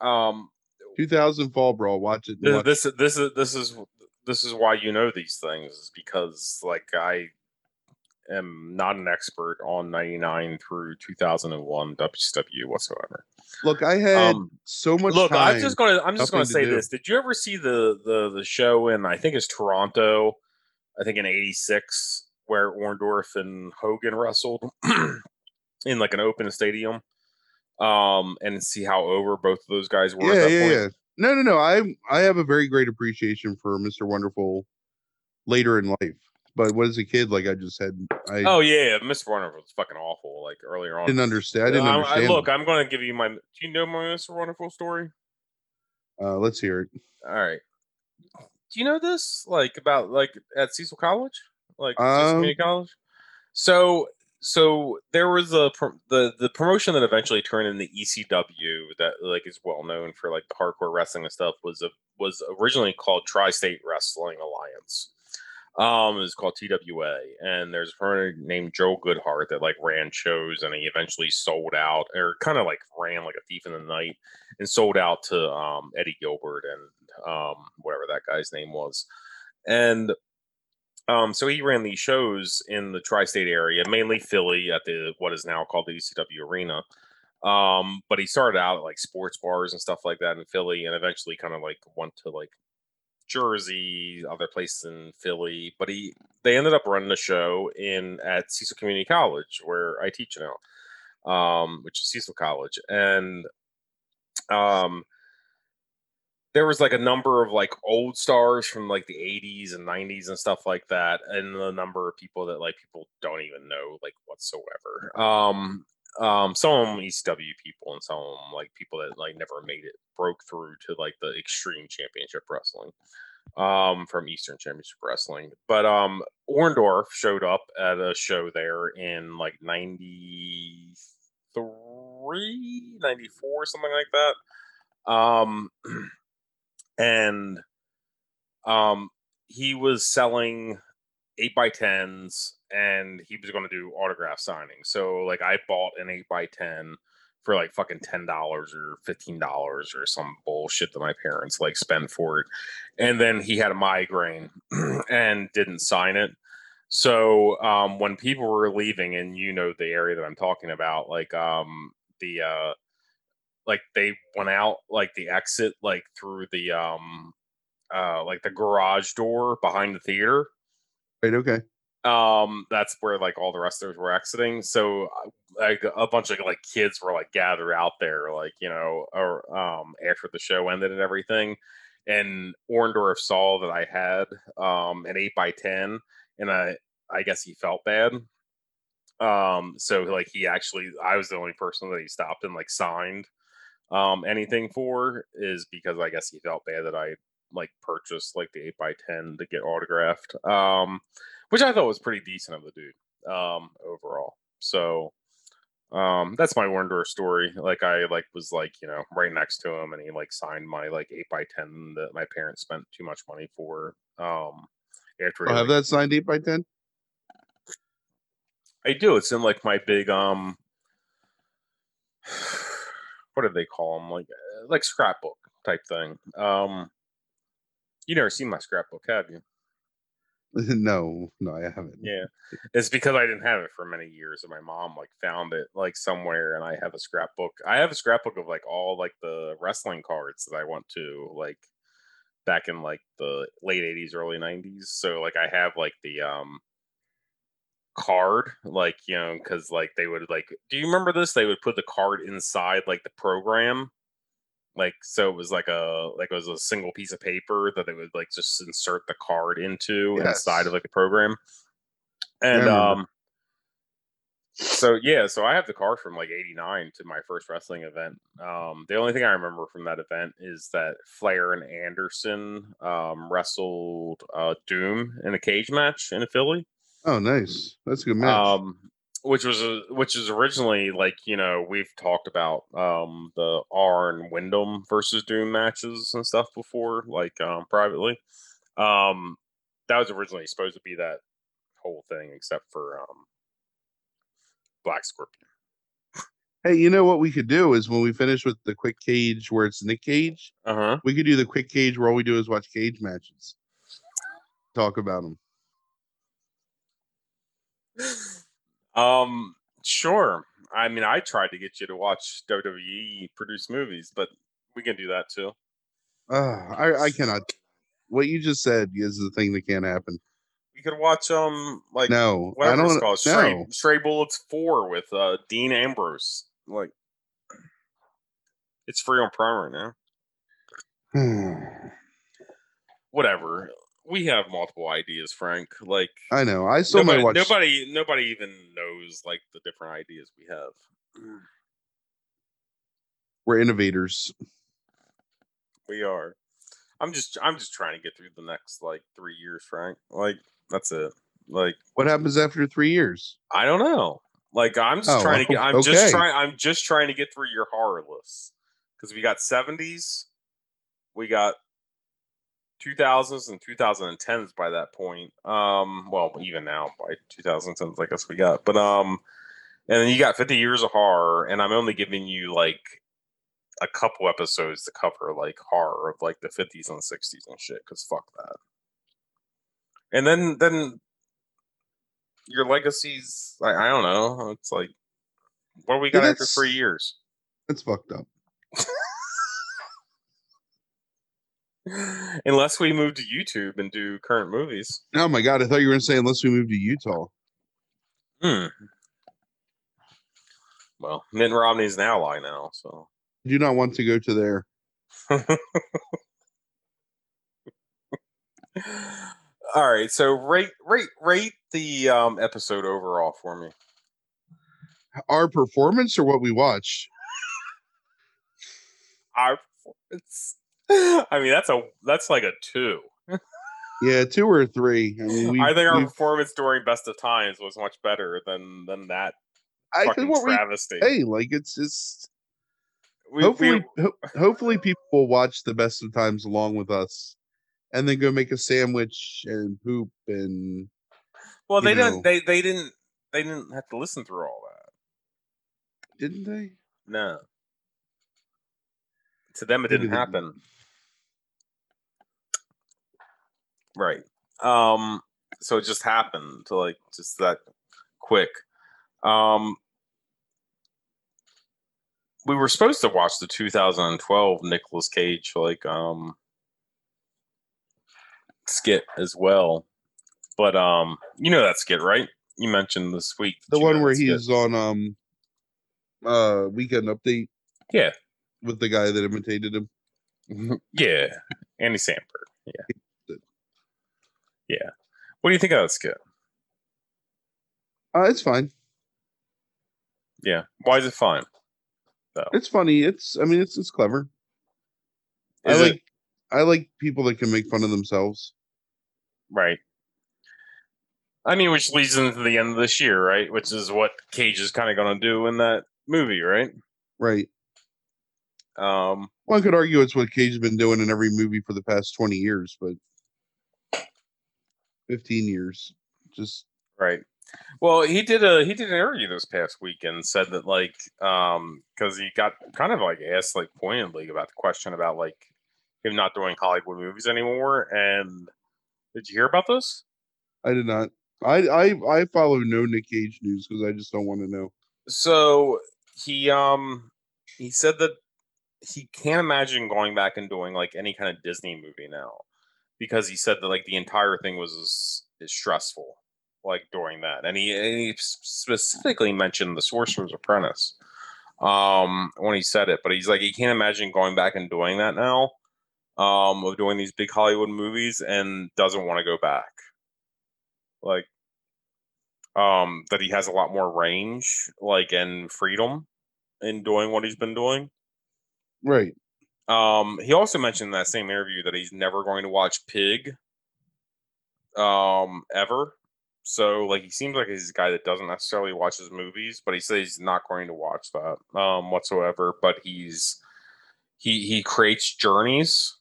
Um, 2000 Fall Brawl. Watch it. and Th- watch- this this is this is this is why you know these things is because like I am not an expert on 99 through 2001 WCW whatsoever. Look, I had Um, so much look. I'm just gonna I'm just gonna say do. this. Did you ever see the the the show in I think it's Toronto, I think in '86 where Orndorff and Hogan wrestled in like an open stadium, um, and see how over both of those guys were. yeah, at that yeah, point? yeah. No, no, no. I I have a very great appreciation for Mr. Wonderful later in life. But when as a kid, like I just had, I Oh yeah, Mr. Wonderful was fucking awful. Like earlier on, didn't understand. I didn't I- I- understand. look. I'm going to give you my. Do you know my Mr. Wonderful story? uh, let's hear it. All right. Do you know this? Like about like at Cecil College, like Cecil Um, Community College. So so there was a the the promotion that eventually turned into the ECW that like is well known for like the hardcore wrestling and stuff was a was originally called Tri-State Wrestling Alliance. Um, was called TWA, and there's a promoter named Joel Goodhart that like ran shows, and he eventually sold out, or kind of like ran like a thief in the night, and sold out to um, Eddie Gilbert and um, whatever that guy's name was, and um, so he ran these shows in the tri-state area, mainly Philly at the what is now called the ECW Arena. Um, but he started out at like sports bars and stuff like that in Philly, and eventually kind of like went to like Jersey, other places in Philly. But he they ended up running a show in at Cecil Community College where I teach now, um, which is Cecil College, and um there was like a number of like old stars from like the 80s and 90s and stuff like that and the number of people that like people don't even know like whatsoever um um some of them ECW people and some of them like people that like never made it broke through to like the extreme championship wrestling um from eastern championship wrestling. But um orndorff showed up at a show there in like 93 94 something like that um and um he was selling eight by tens and he was going to do autograph signings so like i bought an eight by ten for like fucking ten dollars or fifteen dollars or some bullshit that my parents like spent for it and then he had a migraine and didn't sign it so um when people were leaving and you know the area that i'm talking about like um the uh like they went out like the exit like through the um uh like the garage door behind the theater Right. Okay. Um that's where like all the wrestlers were exiting so uh, like a bunch of like kids were like gathered out there like you know or um after the show ended and everything and Orndorff saw that I had um an 8 by 10 and I I guess he felt bad. Um so like he actually I was the only person that he stopped and like signed um anything for is because I guess he felt bad that I like purchased like the 8 by 10 to get autographed um which I thought was pretty decent of the dude um overall so um that's my Orndorff story like I like was like you know right next to him and he like signed my like 8 by 10 that my parents spent too much money for um after I'll he, have like, that signed eight by ten. I do. It's in like my big um what do they call them? Like like scrapbook type thing. Um you never seen my scrapbook, have you? no, no, I haven't. Yeah. It's because I didn't have it for many years and my mom like found it like somewhere and I have a scrapbook. I have a scrapbook of like all like the wrestling cards that I went to like back in like the late 80s early 90s. So like I have like the um card like you know because like they would like do you remember this they would put the card inside like the program like so it was like a like it was a single piece of paper that they would like just insert the card into inside of like the program. And um so yeah so i have the card from like 89 to my first wrestling event. Um the only thing i remember from that event is that flair and anderson um wrestled uh doom in a cage match in a philly. Oh, nice. That's a good match. um which was a, which is originally like you know we've talked about um the Arn and Windham versus Doom matches and stuff before like um privately um that was originally supposed to be that whole thing except for um Black Scorpion Hey, you know what we could do is when we finish with the quick cage where it's Nick Cage, Uh huh. we could do the quick cage where all we do is watch cage matches. Talk about them. Um, sure. I mean, I tried to get you to watch WWE produce movies, but we can do that too. Uh, I I cannot. What you just said is the thing that can't happen. We could watch um like No, I whatever it's don't. called, Stray, No, Stray Bullets Four with uh Dean Ambrose. Like, it's free on Prime right now. Whatever. We have multiple ideas, Frank. Like, I know. I still nobody, might watch. nobody, nobody even knows like the different ideas we have. Mm. We're innovators. We are. I'm just, I'm just trying to get through the next like three years, Frank. Like, that's it. Like, What happens after three years? I don't know. Like I'm just Oh, trying to get. I'm okay. just trying. I'm just trying to get through your horror list because we got 70s, we got 2000s and 2010s by that point. Um, well, even now by 2010s, I guess we got. But um, and then you got 50 years of horror, and I'm only giving you like a couple episodes to cover like horror of like the 50s and 60s and shit. Because fuck that. And then then your legacies I, I don't know it's like what do we Yeah, got after that's- three years That's fucked up. unless we move to youtube and do current movies Oh my god! I thought you were going to say unless we move to Utah. hmm. well mitt romney's an ally now so I do not want to go to there. all right so rate rate rate the um episode overall for me Our performance or what we watched? our performance i mean that's a that's like a two Yeah, two or three. I mean, we. i think our performance during best of times was much better than than that I fucking think what we. travesty Hey, like it's just We- we- hopefully, ho- hopefully people will watch the best of times along with us, and then go make a sandwich and poop and. well, they know. didn't. They they didn't. They didn't have to listen through all that. Didn't they? No. To them, it didn't happen. Right. Um. So it just happened to like just that quick. Um. We were supposed to watch the 2012 Nicolas Cage like um skit as well, but um, you know that skit, right? You mentioned this week. The one where skit. he's on um. Uh, weekend update. Yeah. With the guy that imitated him. Yeah, Andy Samberg. Yeah. Yeah. What do you think of that skit? Uh, it's fine. Yeah, why is it fine? It's funny. It's. I mean, it's it's clever. Is I it- like. I like people that can make fun of themselves. Right. I mean, which leads into the end of this year, right? Which is what Cage is kind of going to do in that movie, right? Right. Um, One could argue it's what Cage's been doing in every movie for the past 20 years, but 15 years. Just right. Well, he did a he did an interview this past week and said that like um because he got kind of like asked like pointedly about the question about like him not doing Hollywood movies anymore. And did you hear about this? I did not. I I I follow no Nick Cage news because I just don't want to know. so he um he said that he can't imagine going back and doing like any kind of Disney movie now because he said that like the entire thing was is stressful like during that. And he, and he specifically mentioned the Sorcerer's Apprentice um when he said it but he's like he can't imagine going back and doing that now um of doing these big Hollywood movies and doesn't want to go back. Like um that he has a lot more range like and freedom in doing what he's been doing. Right. Um he also mentioned in that same interview that he's never going to watch pig um ever. So like he seems like he's a guy that doesn't necessarily watch his movies but he says he's not going to watch that um whatsoever. But he's he he creates journeys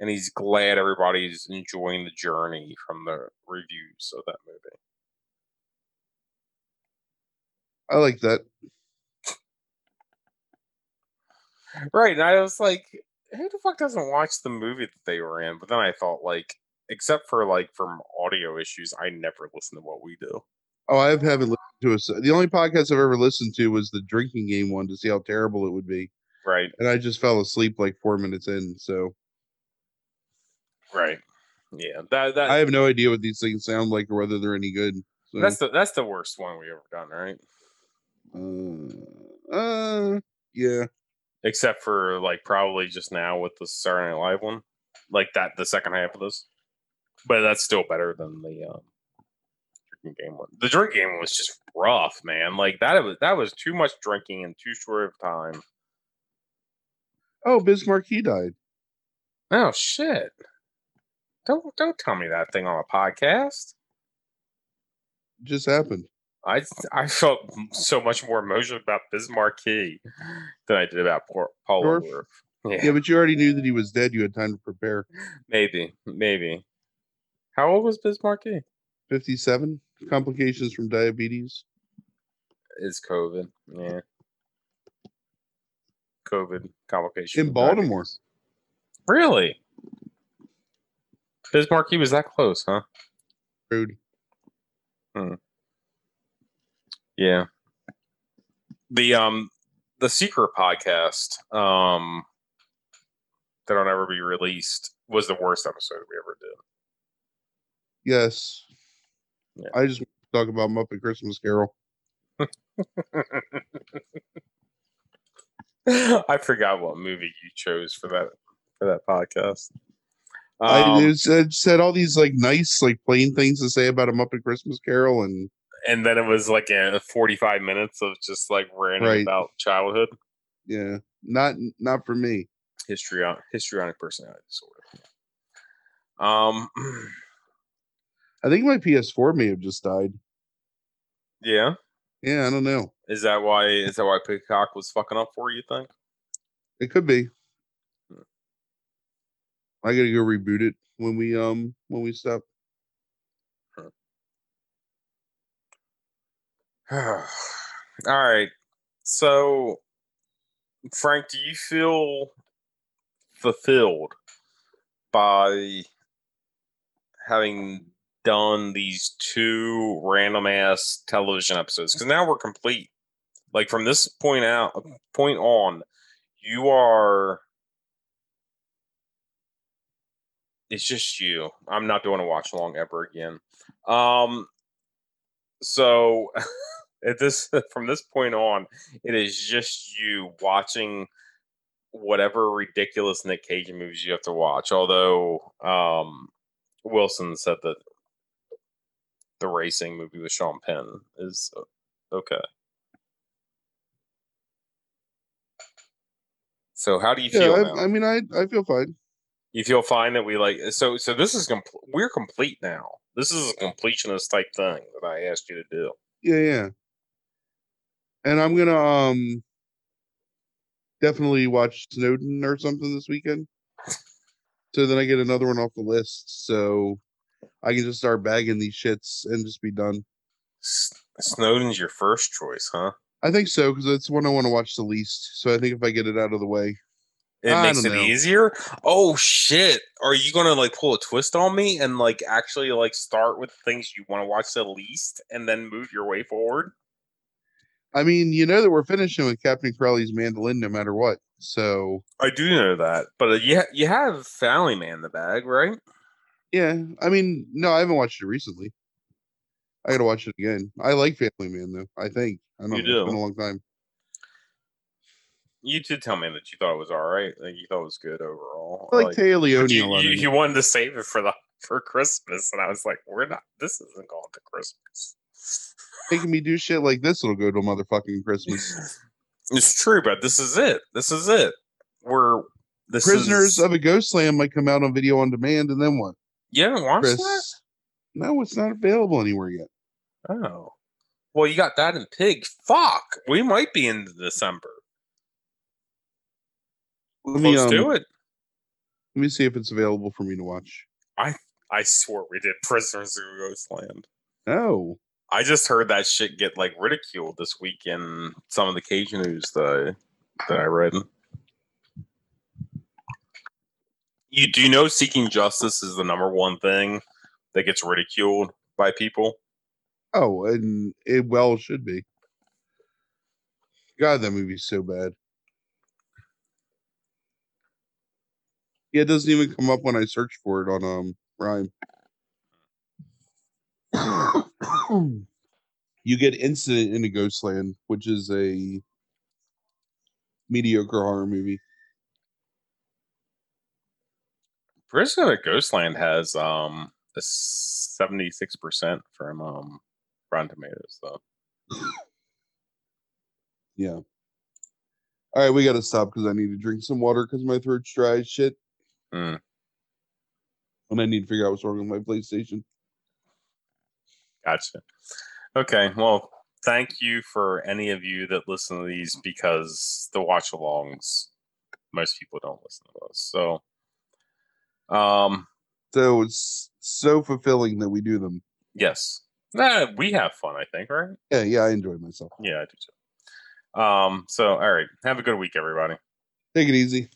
and he's glad everybody's enjoying the journey from the reviews of that movie. I like that. Right. And I was like, who the fuck doesn't watch the movie that they were in? But then I thought, like, except for like from audio issues, I never listen to what we do. Oh, I haven't listened to a. s- The only podcast I've ever listened to was the drinking game one to see how terrible it would be, Right. and I just fell asleep like four minutes in. So Right. Yeah. That that I have no idea what these things sound like or whether they're any good. So, that's the that's the worst one we ever done, right? uh, uh, yeah. Except for like probably just now with the Saturday Night Live one, like that the second half of this. But that's still better than the um, drinking game one. The drinking game one was just rough, man. Like that was that was too much drinking in too short of time. Oh, Biz Markie died. Oh shit! Don't don't tell me that thing on a podcast. Just happened. I I felt so much more emotional about Biz Markie than I did about Paul Orndorff? Yeah, Yeah, but you already knew that he was dead. You had time to prepare. maybe, maybe. How old was Biz Markie Fifty-seven complications from diabetes. Is COVID? Yeah, COVID complication In Baltimore. diabetes. Really? Biz Markie was that close, huh? Rude. Hmm. Yeah. The um the secret podcast um that'll never be released was the worst episode we ever did. Yes. Yeah. I just want to talk about Muppet Christmas Carol. I forgot what movie you chose for that for that podcast. I Um, it said, said all these like nice, like plain things to say about a Muppet Christmas Carol, and and then it was like a 45 minutes of just like ranting Right. about childhood yeah, not not for me. histrionic histrionic personality disorder. Um I think my PS4 may have just died. yeah. Yeah, I don't know. Is that why is that why Peacock was fucking up for you, you think? It could be. Hmm. I gotta go reboot it when we um when we stop. All right. So, Frank, do you feel fulfilled by having done these two random ass television episodes? Because now we're complete. Like from this point out, point on, you are. It's just you. I'm not doing a watch along ever again. Um. So. at this from this point on, it is just you watching whatever ridiculous Nick Cage movies you have to watch. Although um, Wilson said that the racing movie with Sean Penn is uh, okay. So how do you feel Yeah? I, I mean, I I feel fine. You feel fine that we like so so this is compl- we're complete now. This is a completionist type thing that I asked you to do. Yeah, yeah. And I'm gonna um definitely watch Snowden or something this weekend. So then I get another one off the list. So I can just start bagging these shits and just be done. Snowden's your first choice, huh? I think so because it's one I want to watch the least. So I think if I get it out of the way, It I makes it know. easier. Oh shit! Are you gonna like pull a twist on me and like actually like start with things you want to watch the least and then move your way forward? I mean, you know that we're finishing with Captain Corelli's mandolin no matter what. So I do know that, but uh, you ha- you have Family Man in the bag, right? yeah, I mean, no, I haven't watched it recently. I gotta watch it again. I like Family Man though. I think I don't You know. It's been a long time. You did tell me that you thought it was all right. Like you thought it was good overall. I like Téa Leoni but you, you, you wanted to save it for the for Christmas, and I was like, "We're not. This isn't going to Christmas." making me do shit like this, it'll go to motherfucking Christmas. It's true, but this is it. This is it. We're Prisoners is, of a Ghost Land might come out on video on demand, and then what? You haven't watched Chris? that? No, it's not available anywhere yet. Oh. Well, you got that in Pig. Fuck. We might be in December. Let me Close um, to it. let me see if it's available for me to watch. I I swore we did Prisoners of Ghostland. Oh, I just heard that shit get like ridiculed this week in some of the Cage news that I that I read. You do you know seeking justice is the number one thing that gets ridiculed by people. Oh, and it well should be. God, that movie's so bad. Yeah, it doesn't even come up when I search for it on um Prime. you get Incident in a Ghostland, which is a mediocre horror movie. Prison at Ghostland has um a seventy six percent from um Rotten Tomatoes though. Yeah. All right, we got to stop because I need to drink some water because my throat's dry as shit. Mm. And I need to figure out what's wrong with my PlayStation. Gotcha. Okay, well, thank you for any of you that listen to these because the watch alongs, most people don't listen to those. So, um, So it's so fulfilling that we do them. yes, nah, we have fun. I think, right? Yeah, yeah, I enjoyed myself. Yeah, I do too. Um, so all right, have a good week, everybody. Take it easy.